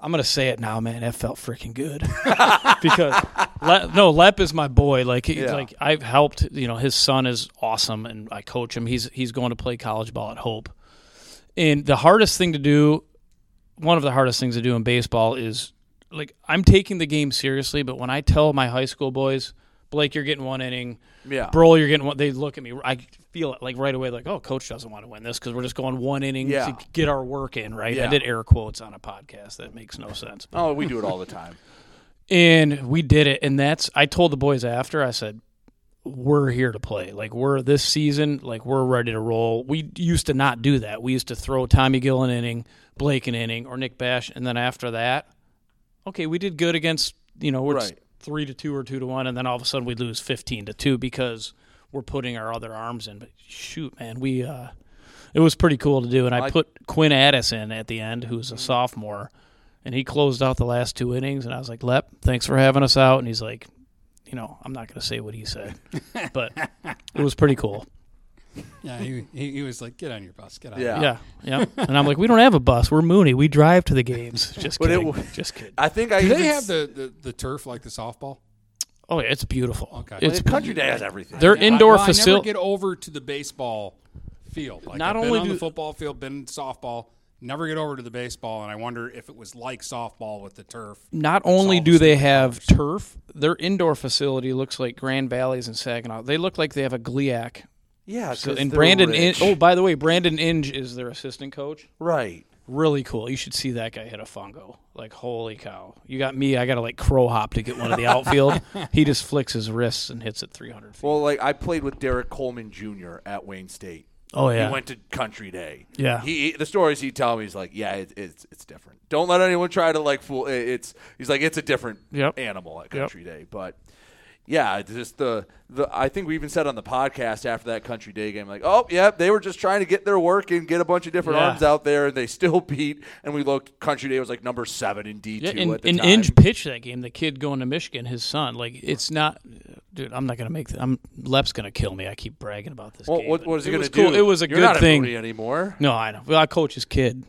S7: I'm gonna say it now, man. That felt freaking good because Le, no, Lep is my boy. Like, he,
S3: Yeah.
S7: like I've helped. You know, his son is awesome, and I coach him. He's he's going to play college ball at Hope. And the hardest thing to do, one of the hardest things to do in baseball is like I'm taking the game seriously, but when I tell my high school boys, Blake, you're getting one inning.
S3: Yeah.
S7: Bro, you're getting one. They look at me. I feel it like right away, like, oh, coach doesn't want to win this because we're just going one inning
S3: Yeah.
S7: to get our work in, right? I did air quotes on a podcast. That makes no sense.
S3: Oh, we do it all the time.
S7: And we did it. And that's, I told the boys after, I said, we're here to play. Like, we're this season, like, we're ready to roll. We used to not do that. We used to throw Tommy Gill an inning, Blake an inning, or Nick Bash. And then after that, okay, we did good against, you know, we're
S3: Right.
S7: three to two or two to one. And then all of a sudden we lose 15 to two because we're putting our other arms in. But shoot, man, we, uh, it was pretty cool to do. And I,
S3: I-
S7: put Quinn Addis in at the end, who's a sophomore and he closed out the last two innings. And I was like, Lep, thanks for having us out. And he's like, you know, I'm not going to say what he said, but it was pretty cool.
S2: Yeah, he, he, he was like, "Get on your bus, get on."
S3: Yeah.
S7: Yeah, yeah. And I'm like, we don't have a bus. We're Mooney. We drive to the games. Just
S3: But it
S7: kidding.
S3: w-
S7: Just kidding.
S3: I think I
S2: Do
S3: even
S2: they
S3: s-
S2: have the, the, the turf like the softball?
S7: Oh yeah, it's beautiful.
S2: Okay.
S7: It's
S3: Well, Country Day has everything.
S7: Their
S2: I-
S7: indoor
S2: well,
S7: facility.
S2: get over to the baseball field. Like
S7: Not
S2: I've
S7: only
S2: been on
S7: do-
S2: the football field, been softball. Never get over to the baseball, and I wonder if it was like softball with the turf.
S7: Not only do they
S2: same
S7: have turf, their indoor facility looks like Grand Valley's and Saginaw. They look like they have a GLIAC.
S3: Yeah,
S7: So,
S3: 'cause
S7: and Brandon. In,
S3: rich.
S7: oh, by the way, Brandon Inge is their assistant coach.
S3: Right.
S7: Really cool. You should see that guy hit a fungo. Like holy cow! You got me. I got to like crow hop to get one of the outfield. he just flicks his wrists and hits it 300 feet.
S3: Well, like I played with Derek Coleman Jr. at Wayne State.
S7: Oh, yeah.
S3: he went to Country Day.
S7: Yeah.
S3: he the stories he tell me is like, yeah, it, it's it's different. Don't let anyone try to like fool. it- It's he's like it's a different
S7: Yep.
S3: animal at
S7: Yep.
S3: Country Day, but. Yeah, just the, the I think we even said on the podcast after that Country Day game, like, oh yeah, they were just trying to get their work and get a bunch of different
S7: Yeah.
S3: arms out there, and they still beat. And we looked, Country Day was like number seven in D two
S7: Yeah, and,
S3: at the
S7: and
S3: time.
S7: Inge pitched that game. The kid going to Michigan, his son. Like it's not, dude. I'm not gonna make. The, I'm Lep's gonna kill me. I keep bragging about this
S3: Well,
S7: game.
S3: what- is he
S7: it
S3: gonna
S7: was cool.
S3: do?
S7: It was a
S3: You're
S7: good thing
S3: anymore.
S7: No, I know. Well, I coach his kid.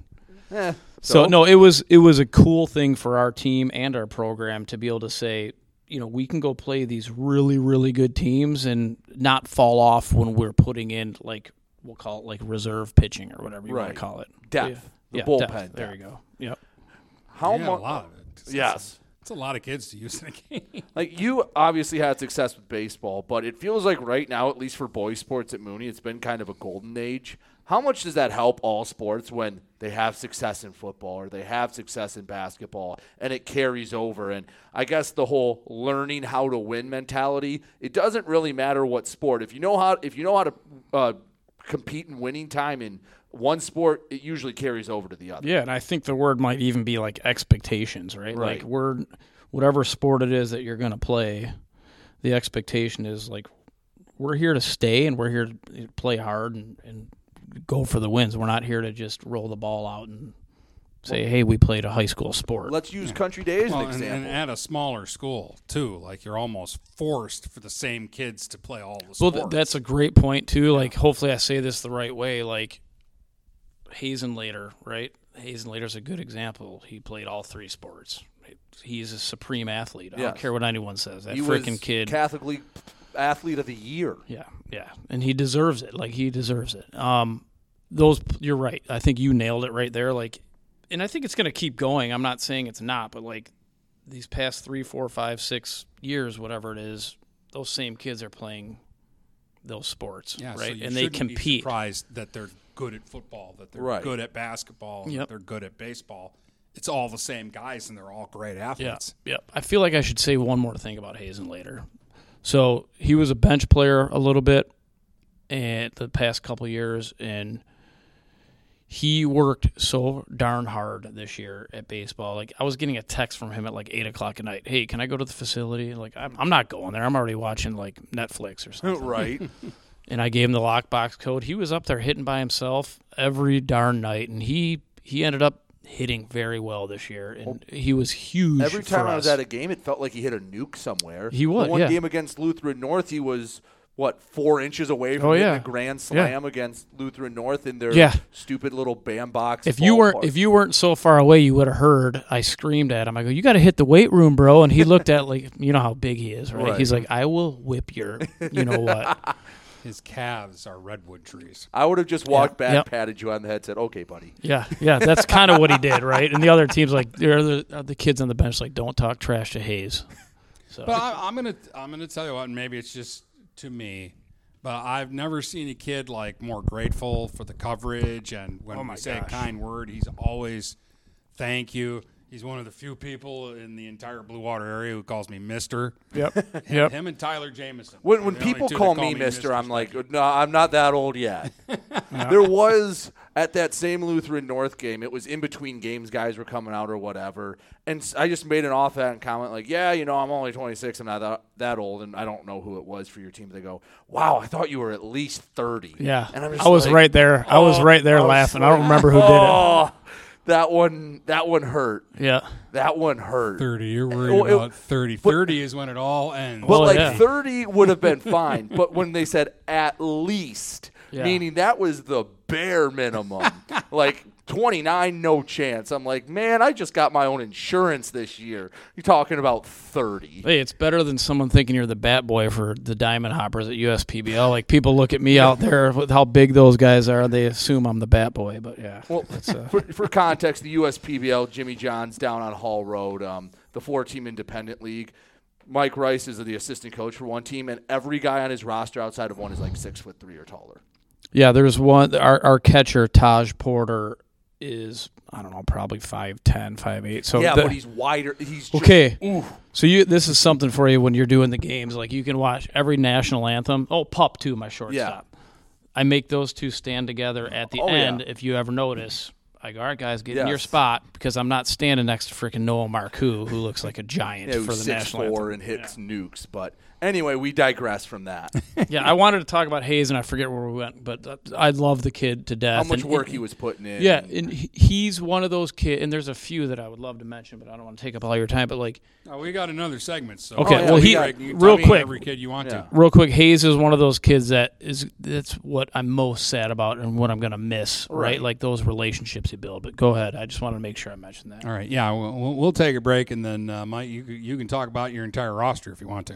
S3: Eh,
S7: So,
S3: so?
S7: no, it was it was a cool thing for our team and our program to be able to say, you know, we can go play these really really good teams and not fall off when we're putting in like we'll call it like reserve pitching or whatever you want to call it.
S3: Depth. The
S7: Yeah,
S3: bullpen
S7: depth. There you go. Yep.
S3: How
S2: You got
S3: much?
S2: a lot of it. It's-
S3: Yes.
S2: It's a lot of kids to use in a game.
S3: Like you obviously had success with baseball, but it feels like right now, at least for boys sports at Mooney, it's been kind of a golden age. How much does that help all sports when they have success in football or they have success in basketball and it carries over? And I guess the whole learning how to win mentality, it doesn't really matter what sport. If you know how if you know how to uh, compete in winning time in one sport, it usually carries over to the other.
S7: Yeah, and I think the word might even be like expectations, right?
S3: Right.
S7: Like we're whatever sport it is that you're going to play, the expectation is like we're here to stay and we're here to play hard and, and go for the wins. We're not here to just roll the ball out and say, "Hey, we played a high school sport."
S3: Let's use Country Day as
S2: Well,
S3: an
S2: and,
S3: example.
S2: and at a smaller school too, like you're almost forced for the same kids to play all the
S7: Well,
S2: sports.
S7: th- that's a great point too. Like, hopefully, I say this the right way. Like Hazen later, right? Hazen later's a good example. He played all three sports. He's a supreme athlete. I
S3: Yes.
S7: don't care what anyone says. That
S3: he was
S7: freaking kid.
S3: Catholic League athlete of the year.
S7: Yeah, yeah, and he deserves it. Like he deserves it. Um, those you're right. I think you nailed it right there. Like, and I think it's going to keep going. I'm not saying it's not, but like these past three, four, five, six years, whatever it is, those same kids are playing those sports,
S2: yeah, so
S7: right?
S2: you
S7: and they
S2: shouldn't be
S7: compete.
S2: surprised that they're good at football, that they're
S3: Right.
S2: good at basketball, that
S7: Yep.
S2: they're good at baseball. It's all the same guys, and they're all great
S7: Yeah,
S2: athletes.
S7: yeah. I feel like I should say one more thing about Hazen later. So he was a bench player a little bit, and the past couple years, and he worked so darn hard this year at baseball. Like I was getting a text from him at like eight o'clock at night. Hey, can I go to the facility? Like I'm, I'm not going there. I'm already watching like Netflix or something.
S3: right.
S7: and I gave him the lockbox code. He was up there hitting by himself every darn night, and he he ended up hitting very well this year, and he was huge.
S3: Every time I was at a game, it felt like he hit a nuke somewhere.
S7: He was,
S3: The one
S7: yeah.
S3: game against Lutheran North, he was what four inches away from
S7: Oh, yeah.
S3: a grand
S7: Yeah.
S3: slam against Lutheran North in their
S7: Yeah.
S3: stupid little bandbox.
S7: If you weren't if you weren't so far away, you would have heard. I screamed at him. I go, "You got to hit the weight room, bro!" And he looked at like, you know how big he is, right?
S3: Right.
S7: He's like, "I will whip your, you know what?"
S2: His calves are redwood trees.
S3: I would have just walked
S7: Yeah.
S3: back,
S7: Yep.
S3: patted you on the head, said, "Okay, buddy."
S7: Yeah, yeah, that's kind of what he did, right? And the other teams like, the uh, the kids on the bench like, "Don't talk trash to Hayes." So
S2: But I, I'm gonna I'm gonna tell you what, and maybe it's just to me, but I've never seen a kid like more grateful for the coverage and when
S7: Oh
S2: we say
S7: gosh.
S2: a kind word, he's always thank you. He's one of the few people in the entire Blue Water area who calls me Mister.
S7: Yep.
S2: Him,
S7: Yep.
S2: him and Tyler Jameson.
S3: When when people
S2: two
S3: call me Mister, I'm like, no, I'm not that old yet. there was at that same Lutheran North game. It was in between games. Guys were coming out or whatever, and I just made an offhand comment like, "Yeah, you know, I'm only 26. I'm not that, that old, and I don't know who it was for your team." They go, "Wow, I thought you were at least 30."
S7: Yeah,
S3: and I'm just
S7: I was
S3: like,
S7: right there. I was
S3: "Oh,"
S7: right there
S3: I was
S7: laughing. I don't remember who did it.
S3: Oh. "Oh, That one, that one hurt.
S7: Yeah.
S3: That one hurt.
S2: 30. You're worried
S3: Well, it-
S2: about 30. 30 is when it all ends.
S3: But
S7: Oh,
S3: like
S7: yeah.
S3: 30 would have been fine. But when they said at least,
S7: Yeah.
S3: meaning that was the bare minimum. like 29, no chance. I'm like, man, I just got my own insurance this year. You're talking about 30.
S7: Hey, it's better than someone thinking you're the bat boy for the Diamond Hoppers at USPBL. Like people look at me out there with how big those guys are, they assume I'm the bat boy. But yeah,
S3: Well,
S7: uh,
S3: for, for context, the USPBL, Jimmy John's down on Hall Road, um, the four-team independent league. Mike Rice is the assistant coach for one team, and every guy on his roster outside of one is like six foot three or taller.
S7: yeah. There's one. Our our catcher Taj Porter is I don't know, probably five ten, five eight. So
S3: yeah,
S7: the-
S3: but he's wider. He's just,
S7: Okay. So you this is something for you when you're doing the games. Like you can watch every national anthem. Oh, pup too, my shortstop. I make those two stand together at the
S3: Oh, yeah.
S7: end. If you ever notice, I go, all right, guys, get in your
S3: Yes.
S7: spot because I'm not standing next to freaking Noah Marcoux, who looks like a giant
S3: Yeah,
S7: for the
S3: six
S7: national
S3: four
S7: anthem.
S3: and hits nukes. But anyway, we digress from that.
S7: yeah, I wanted to talk about Hayes, and I forget where we went, but uh, I love the kid to death.
S3: How much
S7: and-
S3: work
S7: and-
S3: he was putting in.
S7: Yeah, and he- he's one of those kids, and there's a few that I would love to mention, but I don't want to take up all your time. But like,
S2: Oh, we got another segment. So
S7: Okay,
S2: Oh, yeah,
S7: well,
S2: we
S7: he
S2: got- you can
S7: real
S2: talk to
S7: quick,
S2: every kid you want to.
S7: Real quick, Hayes is one of those kids that is that's what I'm most sad about and what I'm gonna miss. Right,
S2: Right.
S7: like those relationships you build. But go ahead, I just wanted to make sure I mentioned that.
S2: All right, yeah, we'll, we'll- we'll take a break, and then uh, Mike, you you can talk about your entire roster if you want to.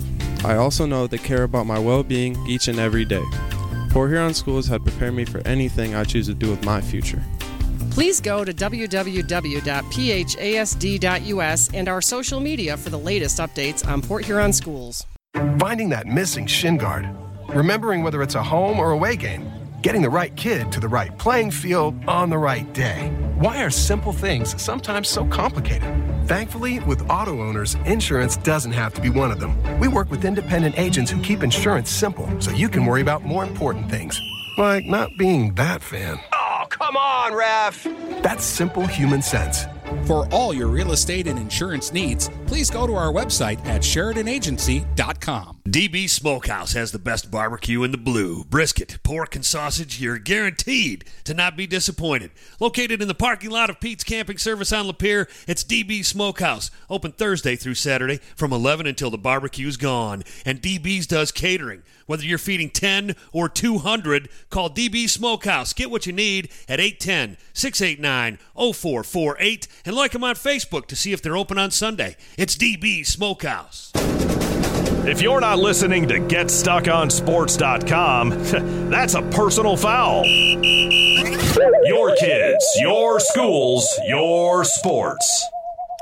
S12: I also know they care about my well being each and every day. Port Huron Schools have prepared me for anything I choose to do with my future.
S11: Please go to www.phasd.us and our social media for the latest updates on Port Huron schools.
S13: Finding that missing shin guard. Remembering whether it's a home or away game. Getting the right kid to the right playing field on the right day. Why are simple things sometimes so complicated? Thankfully, with auto owners, insurance doesn't have to be one of them. We work with independent agents who keep insurance simple so you can worry about more important things. Like not being that fan.
S14: Oh, come on, ref.
S13: That's simple human sense.
S4: For all your real estate and insurance needs, please go to our website at SheridanAgency.com.
S9: DB Smokehouse has the best barbecue in the blue. Brisket, pork, and sausage, you're guaranteed to not be disappointed. Located in the parking lot of Pete's Camping Service on Lapeer, it's DB Smokehouse. Open Thursday through Saturday from 11 until the barbecue's gone. And DB's does catering. Whether you're feeding 10 or 200, call DB Smokehouse. Get what you need at 810 689 0448 and like them on Facebook to see if they're open on Sunday. It's DB Smokehouse.
S1: If you're not listening to GetStuckOnSports.com, that's a personal foul. Your kids, your schools, your sports.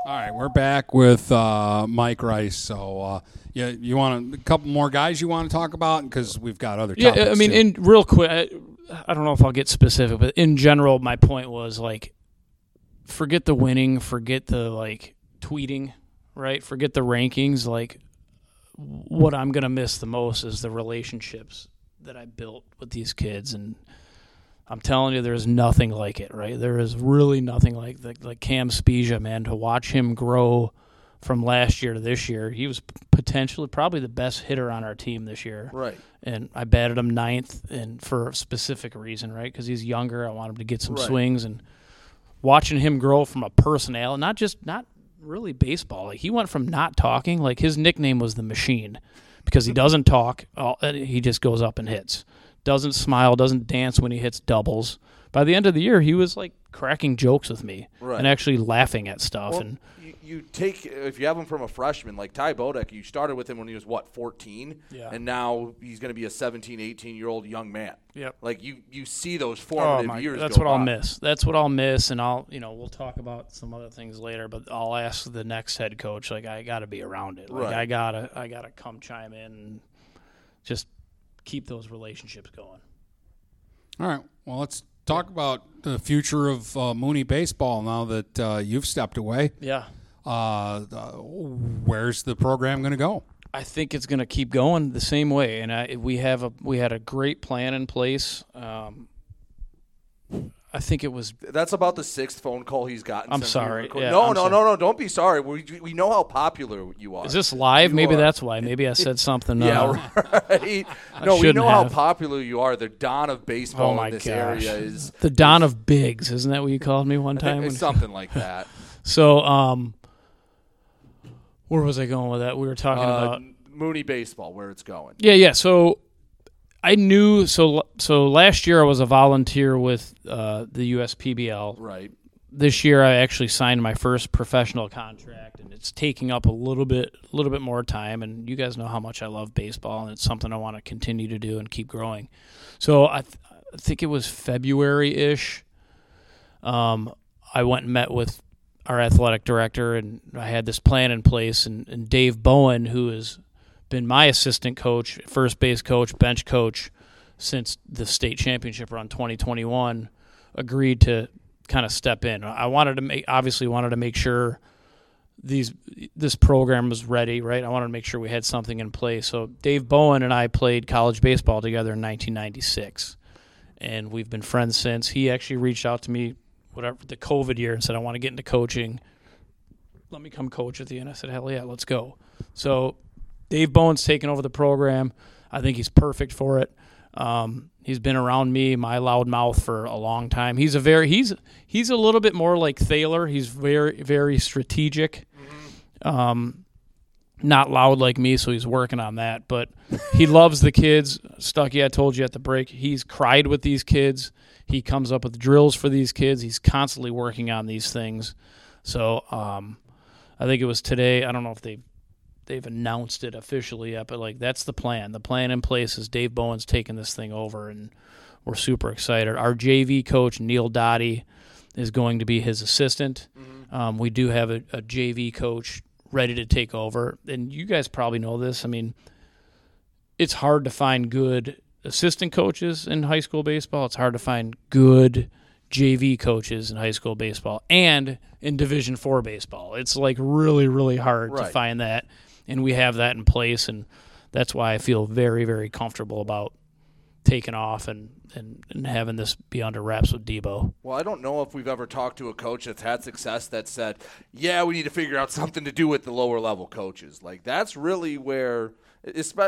S2: All right, we're back with uh, Mike Rice. So, uh, yeah, you want a couple more guys you want to talk about because we've got other.
S7: Yeah, I mean,
S2: too.
S7: in real quick, I, I don't know if I'll get specific, but in general, my point was like, forget the winning, forget the like tweeting, right? Forget the rankings. Like, what I'm gonna miss the most is the relationships that I built with these kids, and I'm telling you, there's nothing like it, right? There is really nothing like like, like Cam Spezia, man. To watch him grow from last year to this year, he was potentially probably the best hitter on our team this year.
S3: Right.
S7: And I batted him ninth, and for a specific reason, right? Because he's younger. I want him to get some
S3: Right.
S7: swings, and watching him grow from a personality, not just not really baseball. Like he went from not talking, like his nickname was the Machine, because he doesn't talk. all- uh, He just goes up and hits. Doesn't smile. Doesn't dance when he hits doubles. By the end of the year, he was like cracking jokes with me
S3: Right.
S7: and actually laughing at stuff.
S3: Well,
S7: and
S3: you, you take if you have him from a freshman like Ty Bodek, you started with him when he was what 14,
S7: Yeah.
S3: and now he's going to be a 17, 18 year old young man.
S7: Yep.
S3: Like you, you see those
S7: Oh
S3: formative
S7: my-
S3: years.
S7: That's
S3: go
S7: what I'll miss. That's what I'll miss, and I'll you know we'll talk about some other things later. But I'll ask the next head coach. Like I got to be around it. Like
S3: Right.
S7: I gotta I gotta come chime in and just keep those relationships going.
S2: All right. Well, let's talk about the future of uh, Mooney baseball now that uh, you've stepped away.
S7: Yeah.
S2: Uh, uh, where's the program going to go?
S7: I think it's going to keep going the same way, and I, we have a we had a great plan in place. Um, I think it was
S3: That's about the sixth phone call he's gotten.
S7: I'm
S3: since
S7: sorry. Yeah,
S3: no,
S7: I'm
S3: no,
S7: sorry.
S3: no, no. Don't be sorry. We, we know how popular you are.
S7: Is this live?
S3: You
S7: Maybe
S3: are.
S7: that's why. Maybe I said something.
S3: yeah,
S7: uh,
S3: right. No, we know
S7: have.
S3: how popular you are. The don of baseball
S7: Oh my
S3: in this
S7: gosh.
S3: area is
S7: the Don of Biggs, isn't that what you called me one time?
S3: It's something like that.
S7: So, um, where was I going with that? We were talking
S3: Uh,
S7: about
S3: Mooney baseball, where it's going.
S7: yeah, yeah. So I knew so so last year I was a volunteer with uh, the USPBL.
S3: Right.
S7: This year I actually signed my first professional contract, and it's taking up a little bit a little bit more time. And you guys know how much I love baseball, and it's something I want to continue to do and keep growing. So I, th- I think it was February ish. Um, I went and met with our athletic director, and I had this plan in place. And, and Dave Bowen, who has been my assistant coach, first base coach, bench coach since the state championship run 2021, agreed to kind of step in. I wanted to make obviously wanted to make sure these this program was ready, right? I wanted to make sure we had something in place. So Dave Bowen and I played college baseball together in 1996, and we've been friends since. He actually reached out to me, whatever the COVID year, and said, "I want to get into coaching. Let me come coach at the end." I said, "Hell yeah, let's go." So Dave Bowen's taken over the program. I think he's perfect for it. Um, he's been around me, my loud mouth, for a long time. He's a very he's he's a little bit more like Thaler. He's very very strategic. Um, not loud like me, so he's working on that. But he loves the kids. Stucky, I told you at the break, he's cried with these kids. He comes up with drills for these kids. He's constantly working on these things. So um, I think it was today. I don't know if they they've announced it officially yet, but like that's the plan. The plan in place is Dave Bowen's taking this thing over, and we're super excited. Our JV coach Neil Dottie is going to be his assistant. Um, we do have a, a JV coach ready to take over, and you guys probably know this. I mean, it's hard to find good assistant coaches in high school baseball. It's hard to find good JV coaches in high school baseball and in Division Four baseball. It's like really, really hard to find that, and we have that in place, and that's why I feel very, very comfortable about taking off and, and, and having this be under wraps with Debo.
S3: Well, I don't know if we've ever talked to a coach that's had success that said, "Yeah, we need to figure out something to do with the lower level coaches." Like that's really where,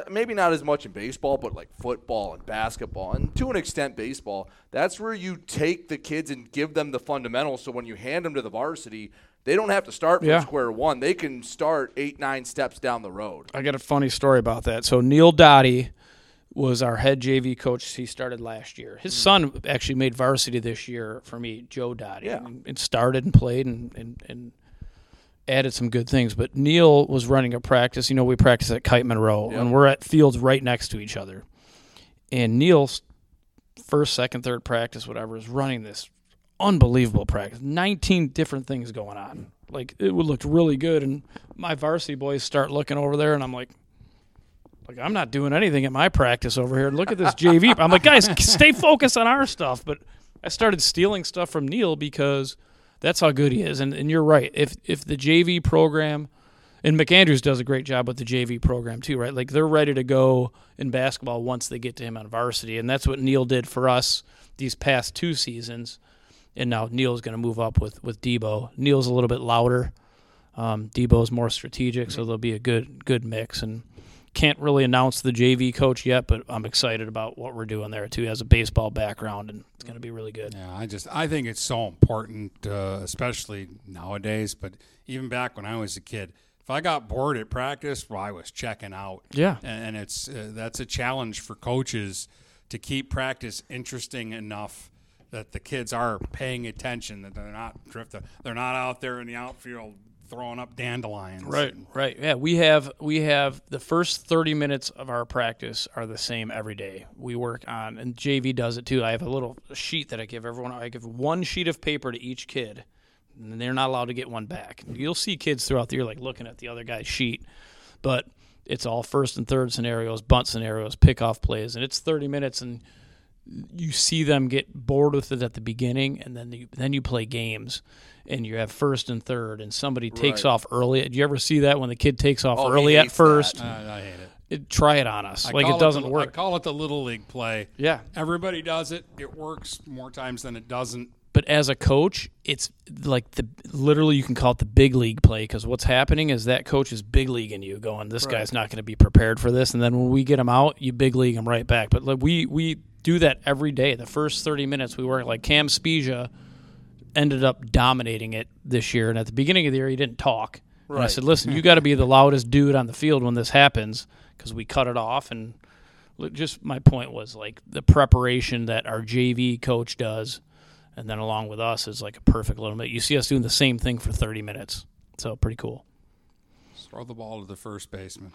S3: maybe not as much in baseball, but like football and basketball, and to an extent baseball. That's where you take the kids and give them the fundamentals. So when you hand them to the varsity, they don't have to start from
S7: Yeah.
S3: square one. They can start eight, nine steps down the road.
S7: I got a funny story about that. So Neil Dottie was our head JV coach. He started last year. His mm. son actually made varsity this year for me, Joe Dottie.
S3: Yeah.
S7: And, and started and played and, and, and added some good things. But Neil was running a practice. You know, we practice at Kite Monroe,
S3: Yep.
S7: and we're at fields right next to each other. And Neil's first, second, third practice, whatever, is running this unbelievable practice. 19 different things going on. Like, it would look really good. And my varsity boys start looking over there, and I'm like, like I'm not doing anything at my practice over here. Look at this JV. I'm like, guys, stay focused on our stuff. But I started stealing stuff from Neil because that's how good he is. And and you're right. If if the JV program and McAndrews does a great job with the JV program too, right? Like they're ready to go in basketball once they get to him on varsity, and that's what Neil did for us these past two seasons. And now Neil's going to move up with with Debo. Neil's a little bit louder. Um, Debo's more strategic, so there'll be a good good mix. And can't really announce the JV coach yet, but I'm excited about what we're doing there too. He has a baseball background, and it's going to be really good.
S2: Yeah, I just I think it's so important, uh, especially nowadays. But even back when I was a kid, if I got bored at practice, well, I was checking out.
S7: Yeah.
S2: and, and it's uh, that's a challenge for coaches to keep practice interesting enough that the kids are paying attention, that they're not drifting, they're not out there in the outfield throwing up dandelions.
S7: Right, right. Yeah, we have we have the first 30 minutes of our practice are the same every day. We work on and JV does it too. I have a little sheet that I give everyone. I give one sheet of paper to each kid. And they're not allowed to get one back. You'll see kids throughout the year like looking at the other guy's sheet. But it's all first and third scenarios, bunt scenarios, pickoff plays, and it's 30 minutes and you see them get bored with it at the beginning, and then you, then you play games, and you have first and third, and somebody takes
S2: Right.
S7: off early. Do you ever see that when the kid takes off
S2: Oh,
S7: early at first?
S2: that. I- I hate it.
S7: It- Try it on us.
S2: I
S7: like it doesn't
S2: the,
S7: work.
S2: I call it the little league play.
S7: Yeah.
S2: everybody does it. It works more times than it doesn't.
S7: But as a coach, it's like the literally you can call it the big league play because what's happening is that coach is big leaguing you, going this
S2: Right.
S7: guy's not going to be prepared for this, and then when we get him out, you big league him right back. But like, we we do that every day. The first thirty minutes we work like Cam Spezia ended up dominating it this year, and at the beginning of the year he didn't talk. And I said, listen, you got to be the loudest dude on the field when this happens because we cut it off and. look, Just my point was like the preparation that our JV coach does and then along with us is like a perfect little bit. You see us doing the same thing for 30 minutes. So pretty cool.
S2: Just throw the ball to the first baseman.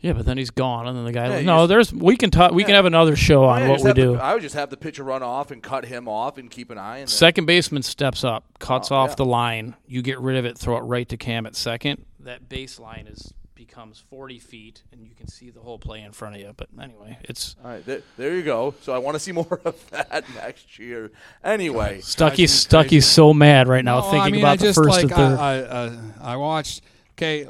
S7: Yeah, but then he's gone, and then the guy.
S3: Yeah, you
S7: no,
S3: just-
S7: there's we can talk. We can have another show on
S3: Yeah,
S7: what we
S3: have the-
S7: do.
S3: I would just have the pitcher run off and cut him off and keep an eye. And
S7: Second baseman steps up, cuts
S3: Oh,
S7: off
S3: yeah.
S7: the line. You get rid of it, throw it right to Cam at second. That baseline is becomes 40 feet, and you can see the whole play in front of you. But anyway, it's
S3: All right, there, there you go. So I want to see more of that next year. Anyway,
S7: Stucky's Stucky's so mad right now
S2: No,
S7: thinking
S2: I mean,
S7: about
S2: I
S7: the first
S2: like,
S7: and third.
S2: I, I, uh, I watched. Okay,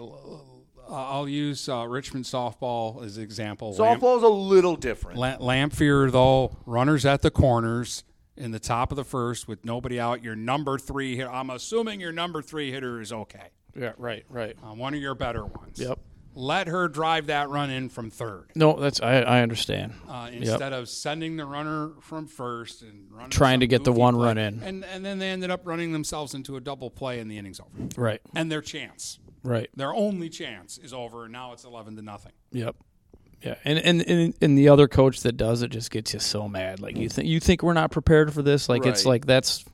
S2: I'll use uh, Richmond softball as an example. Lamp-
S3: softball's a little different.
S2: La- Lamphere, though, runners at the corners in the top of the first with nobody out. Your number three hitter. I'm assuming your number three hitter is okay.
S7: yeah, right, right.
S2: Uh, one of your better ones.
S7: Yep.
S2: Let her drive that run in from third.
S7: No, that's I, I understand.
S2: Uh,
S7: Yep.
S2: instead of sending the runner from first and running
S7: Trying to get the one
S2: play.
S7: run in.
S2: and and then they ended up running themselves into a double play and the inning's over.
S7: Right.
S2: and their chance,
S7: Right.
S2: their only chance is over. And now it's eleven to nothing.
S7: Yep. Yeah, and, and and and the other coach that does it just gets you so mad. Like you think you think we're not prepared for this. Like it's like that's.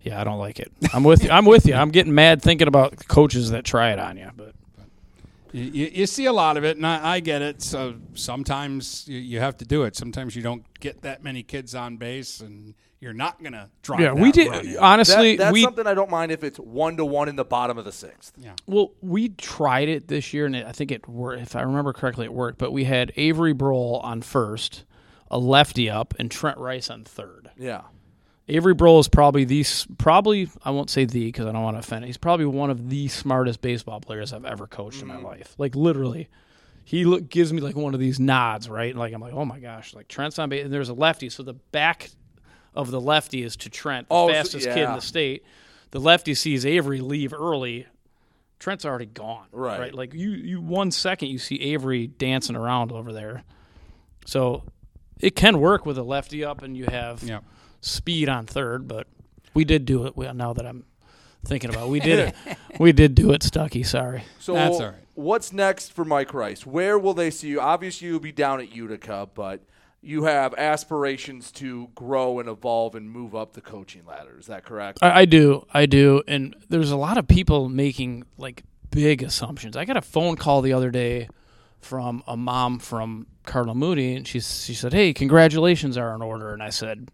S7: Yeah, I don't like it. I'm with you. I'm with you. I'm getting mad thinking about coaches that try it on you. But
S2: You, you, you see a lot of it, and I, I get it. So sometimes you, you have to do it. Sometimes you don't get that many kids on base, and you're not gonna drive.
S7: Yeah, we did-
S2: run
S7: honestly,
S3: That- that's
S7: we-
S3: something I don't mind if it's one to one in the bottom of the sixth.
S2: Yeah.
S7: well, we tried it this year, and it, I think it worked. If I remember correctly, it worked. But we had Avery Broll on first, a lefty up, and Trent Rice on third.
S3: Yeah.
S7: Avery Broll is probably the probably I won't say the because I don't want to offend. He's probably one of the smartest baseball players I've ever coached in my mm-hmm. life. Like literally, he look, gives me like one of these nods, right? Like I'm like, oh my gosh, like Trent's on base, and there's a lefty, so the back of the lefty is to Trent, the
S3: Oh,
S7: fastest kid in the state. The lefty sees Avery leave early. Trent's already gone.
S3: Right.
S7: Like you, you one second you see Avery dancing around over there. So it can work with a lefty up, and you have
S2: Yeah.
S7: Speed on third. But we did do it. Well, now that I'm thinking about, it, we did it. we did do it, Stucky. Sorry.
S3: So
S2: That's all right.
S3: what's next for Mike Rice? Where will they see you? Obviously, you'll be down at Utica, but you have aspirations to grow and evolve and move up the coaching ladder. Is that correct?
S7: I, I do, I do, and there's a lot of people making like big assumptions. I got a phone call the other day from a mom from Cardinal Mooney, and she she said, "Hey, congratulations are in order," and I said.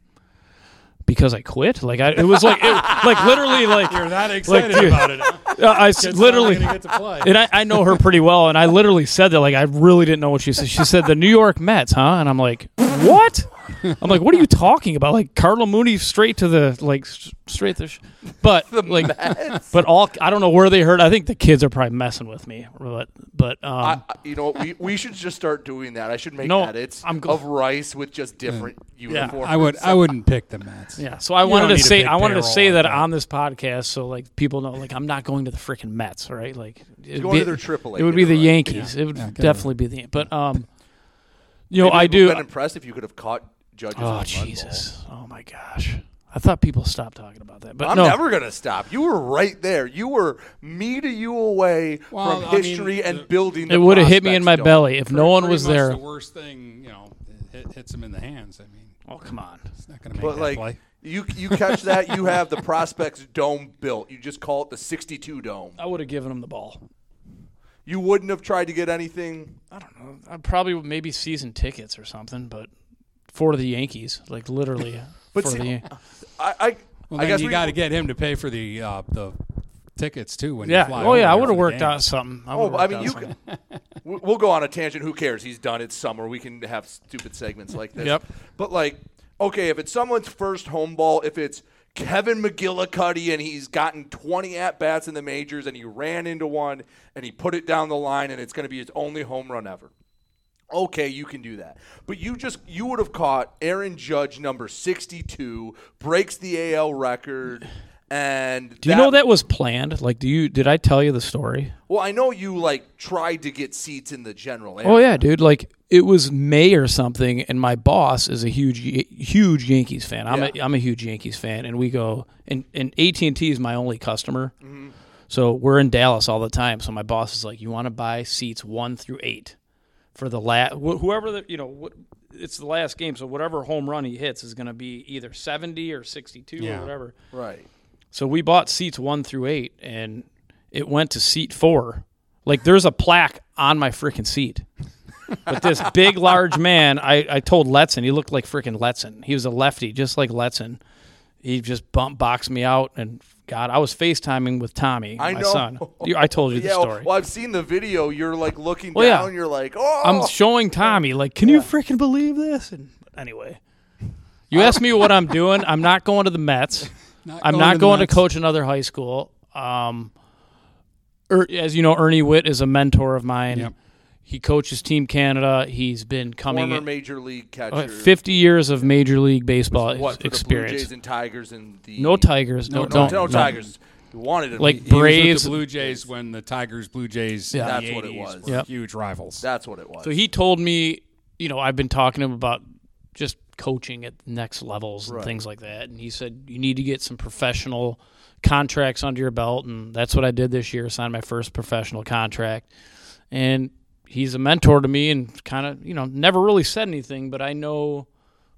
S7: Because I quit, like I, it was like, it, like literally, like
S2: You're that
S7: like,
S2: excited
S7: dude,
S2: about it. huh? Kid's
S7: literally,
S2: get to play.
S7: and I, I know her pretty well, and I literally said that, like I really didn't know what she said. She said the New York Mets, huh? And I'm like, what? I'm like, what are you talking about? Like Cardinal Mooney straight to the like straight to, sh- but like,
S3: Mets?
S7: but all I don't know where they heard. I think the kids are probably messing with me, but but um,
S3: I, I- you know, we, we should just start doing that. I should make
S7: No,
S3: edits
S7: I'm gl-
S3: of Rice with just different uniforms.
S2: I would I wouldn't pick the Mets.
S7: Yeah, so I
S2: You
S7: wanted
S2: don't
S7: to
S2: need a
S7: say
S2: big
S7: I wanted to
S2: payroll
S7: say
S2: like
S7: that, on this podcast, so like people know, like I'm not going to the freaking Mets, right? Like it'd
S3: going
S7: be-
S3: to their AAA,
S7: It would be the
S3: it right.
S7: Yankees.
S3: Yeah.
S7: It would
S3: Yeah, get it
S7: definitely be the. But um, you know,
S3: Maybe
S7: I
S3: I've
S7: do.
S3: Been impressed if you could have caught judges.
S7: Oh Jesus! Oh my gosh! I thought people stopped talking about that, but
S3: I'm
S7: no.
S3: never gonna stop. You were right there. You were me to you away
S2: Well,
S3: from
S2: I mean,
S3: history and building.
S7: It would have hit me in my belly if no one was there.
S2: The worst thing, you know, hit, hits him in the hands. I mean,
S7: oh come on,
S2: it's not going to make
S3: But like
S2: play.
S3: you, you catch that. You have the prospects dome built. You just call it the 62 dome.
S7: I would have given him the ball.
S3: You wouldn't have tried to get anything.
S7: I don't know. I probably would maybe season tickets or something, but for the Yankees, like literally
S3: But
S7: for
S3: see,
S7: the. Yan-
S3: I, I,
S2: Well,
S3: I guess
S2: you
S3: we-
S2: got to get him to pay for the uh, the tickets too when
S7: Yeah.
S2: you fly.
S7: Oh, yeah, I
S2: over
S7: would've
S2: the
S7: worked
S2: games.
S7: out something. I
S3: Oh,
S7: would've
S3: I
S7: worked
S3: mean,
S7: out
S3: you.
S7: something.
S3: Can, we- we'll go on a tangent. Who cares? He's done. It's summer. We can have stupid segments like this.
S7: Yep.
S3: But like, okay, if it's someone's first home ball, if it's Kevin McGillicuddy and he's gotten 20 at bats in the majors and he ran into one and he put it down the line and it's going to be his only home run ever. Okay, you can do that. But you just you would have caught Aaron Judge number 62 breaks the AL record and
S7: Do you know that was planned? Like, do you did I tell you the story?
S3: Well, I know you like tried to get seats in the general area.
S7: Oh yeah, dude. Like it was May or something, and my boss is a huge, huge Yankees fan. I'm a,
S3: Yeah.
S7: I'm a huge Yankees fan, and we go and and AT and T is my only customer,
S3: Mm-hmm.
S7: so we're in Dallas all the time. So my boss is like, "You want to buy seats one through eight for the last wh- whoever the you know what." It's the last game, so whatever home run he hits is going to be either 70 or 62
S3: Yeah.
S7: or whatever.
S3: Right.
S7: So we bought seats one through eight, and it went to seat four. Like there's a plaque on my freaking seat. But this big, large man, I, I told Letson, he looked like freaking Letson. He was a lefty, just like Letson. He just bump boxed me out, and God, I was FaceTiming with Tommy,
S3: I
S7: my
S3: know.
S7: son. You- I told you the
S3: yeah,
S7: story.
S3: Well, I've seen the video. You're like looking
S7: Well, yeah.
S3: down. You're like, oh.
S7: I'm showing Tommy, like, can you freaking believe this? And anyway, you asked me what I'm doing. I'm not going to the Mets.
S2: Not
S7: I'm
S2: going
S7: not
S2: to the
S7: going to coach another high school. Um, er, as you know, Ernie Whitt is a mentor of mine.
S2: Yep.
S7: He coaches Team Canada. He's been coming
S3: former
S7: in-
S3: major league catcher.
S7: uh, 50 years of Major League Baseball
S3: what, for
S7: experience.
S3: The Blue Jays and Tigers and the
S7: No Tigers. No,
S3: no,
S7: don't-
S3: no
S7: no.
S3: Tigers. You wanted it.
S7: Like
S2: He was with
S7: Braves.
S2: the Blue Jays when the Tigers, Blue Jays,
S7: Yeah.
S2: in
S3: That's
S2: the
S3: what it was.
S7: Yep.
S2: huge rivals.
S3: That's what it was.
S7: So he told me, you know, I've been talking to him about just coaching at next levels and
S3: Right.
S7: things like that. And he said, you need to get some professional contracts under your belt. And that's what I did this year, signed my first professional contract. And he's a mentor to me and kind of, you know, never really said anything, but I know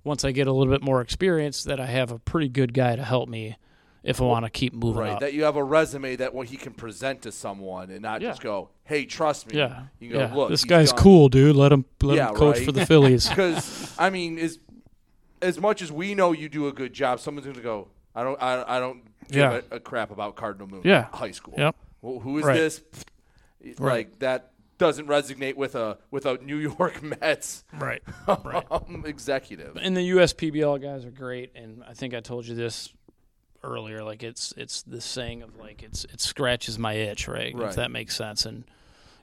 S7: once I get a little bit more experience that I have a pretty good guy to help me if I want to keep moving
S3: right.
S7: up.
S3: That you have a resume that what he can present to someone and not
S7: Yeah.
S3: just go, "Hey, trust me."
S7: Yeah.
S3: You go,
S7: Yeah.
S3: "Look,
S7: This
S3: he's
S7: guy's
S3: done-
S7: cool, dude. Let him- let him
S3: Yeah,
S7: coach
S3: right?
S7: for the Phillies.
S3: Because I mean, as as much as we know you do a good job, someone's going to go, "I don't, I, I don't give
S7: Yeah.
S3: a, a crap about Cardinal Moon."
S7: Yeah.
S3: High school.
S7: Yep.
S3: Well, who is
S7: Right.
S3: this? Like
S7: Right.
S3: that doesn't resonate with a with a New York Mets
S7: Right.
S3: right. executive.
S7: and the USPBL guys are great, and I think I told you this earlier. Like it's it's the saying of like it's it scratches my itch, right?
S3: Right.
S7: If that makes sense, and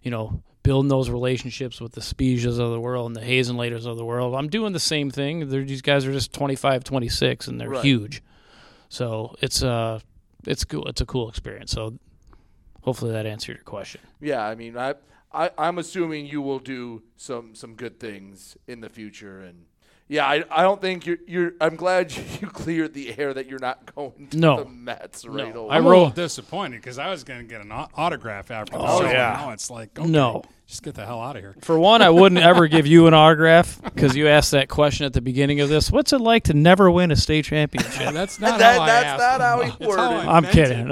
S7: you know, building those relationships with the Spezias of the world and the Hazenlaters of the world. I'm doing the same thing. They're, these guys are just 25, 26, and they're
S3: Right.
S7: huge. So it's uh it's cool. It's a cool experience. So hopefully that answered your question.
S3: Yeah, I mean, I, I I'm assuming you will do some some good things in the future, and yeah, I, I don't think you're you're. I'm glad you cleared the air that you're not going to
S7: No.
S3: the Mets right
S7: No.
S3: away.
S2: I'm a little disappointed because I was going to get an autograph after the
S7: Oh,
S2: show.
S7: yeah.
S2: Now it's like, okay,
S7: No.
S2: just get the hell out of here.
S7: For one, I wouldn't ever give you an autograph because you asked that question at the beginning of this. What's it like to never win a state championship?
S2: That's not
S3: That-
S2: how I
S3: that's
S2: asked.
S3: not how he worded
S2: I
S3: it.
S7: I'm kidding.
S2: it.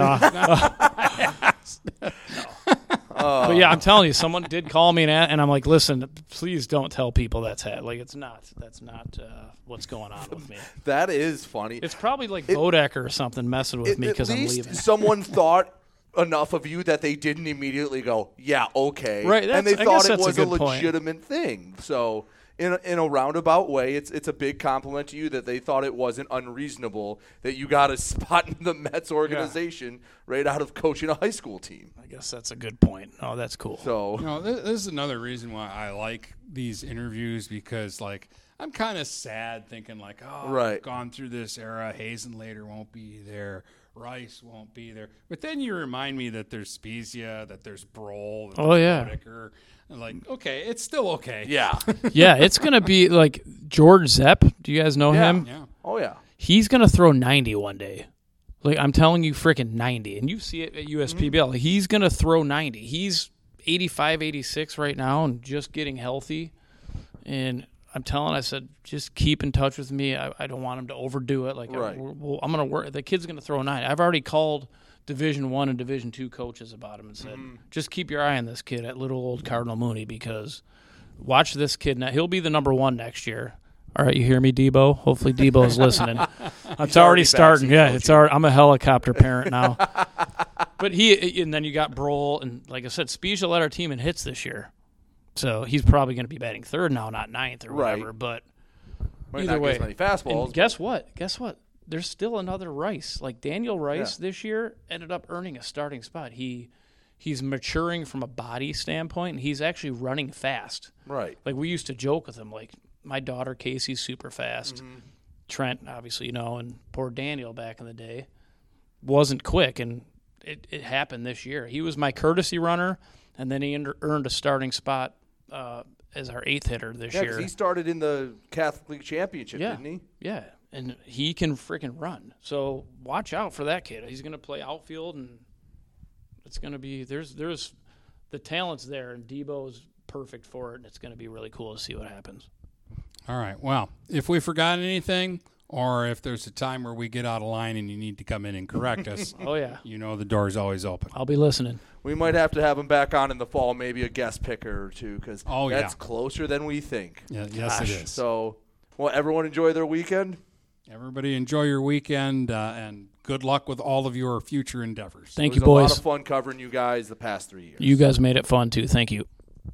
S7: No.
S2: That's not how I asked.
S7: but yeah, I'm telling you, someone did call me and, and I'm like, listen, please don't tell people that's hat. Like, it's not. That's not uh, what's going on with me.
S3: that is funny.
S7: It's probably like Bodecker or something messing with
S3: At-
S7: me because I'm leaving.
S3: someone thought enough of you that they didn't immediately go, yeah, okay,
S7: Right,
S3: and they
S7: I
S3: thought it
S7: that's a
S3: was a,
S7: good point.
S3: legitimate thing. So in a, in a roundabout way, it's it's a big compliment to you that they thought it wasn't unreasonable that you got a spot in the Mets organization right out of coaching a high school team.
S7: I guess that's a good point. Oh, that's cool.
S3: So
S2: You know, this, this is another reason why I like these interviews because, like, I'm kind of sad thinking, like, oh,
S3: Right.
S2: I've gone through this era. Hazen later won't be there. Rice won't be there. But then you remind me that there's Spezia, that there's Broll. that
S7: Oh,
S2: there's
S7: yeah.
S2: Whitaker. And like, okay, it's still okay.
S3: Yeah.
S7: yeah, it's gonna be like George Zepp. Do you guys know
S3: Yeah.
S7: him?
S2: Yeah.
S3: Oh yeah.
S7: He's gonna throw 90 one day. Like I'm telling you, freaking 90, and you see it at USPBL.
S3: Mm-hmm.
S7: He's gonna throw 90. He's 85, 86 right now, and just getting healthy. And I'm telling, I said, just keep in touch with me. I, I don't want him to overdo it. Like, I,
S3: Right.
S7: we're- well, I'm gonna work. The kid's gonna throw 90. I've already called Division One and Division Two coaches about him and said,
S3: Mm-hmm.
S7: just keep your eye on this kid at little old Cardinal Mooney because watch this kid. Now he'll be the number one next year. All right, you hear me, Debo? Hopefully, Debo is listening. it's already starting. Yeah, it's already. I'm a helicopter parent now. but he and then you got Broll and like I said, Spezia led our team in hits this year, so he's probably going to be batting third now, not ninth or
S3: Right.
S7: whatever. But
S3: Might
S7: either way,
S3: as many fastballs,
S7: And guess what? Guess what? There's still another Rice. Like Daniel Rice
S3: Yeah.
S7: this year ended up earning a starting spot. He he's maturing from a body standpoint, and he's actually running fast.
S3: Right.
S7: Like we used to joke with him, like my daughter Casey's super fast.
S3: Mm-hmm.
S7: Trent, obviously, you know, and poor Daniel back in the day wasn't quick, and it, it happened this year. He was my courtesy runner, and then he earned a starting spot uh, as our eighth hitter this
S3: Yeah, 'cause
S7: year.
S3: he started in the Catholic League Championship,
S7: Yeah.
S3: didn't he?
S7: Yeah, and he can freaking run. So watch out for that kid. He's going to play outfield, and it's going to be there's there's the talent's there, and Debo's perfect for it. And it's going to be really cool to see what happens.
S2: All right. Well, if we forgot anything, or if there's a time where we get out of line and you need to come in and correct us,
S7: Oh, yeah.
S2: you know the door's always open.
S7: I'll be listening.
S3: We might have to have him back on in the fall, maybe a guest picker or two, because
S2: Oh,
S3: that's
S2: yeah.
S3: closer than we think.
S2: Yeah, yes, it
S3: Gosh.
S2: is.
S3: So, well, everyone enjoy their weekend.
S2: Everybody enjoy your weekend uh, and good luck with all of your future endeavors.
S7: Thank
S3: it
S7: you,
S3: was a lot
S7: boys.
S3: of fun covering you guys the past three years.
S7: You guys made it fun too. Thank you.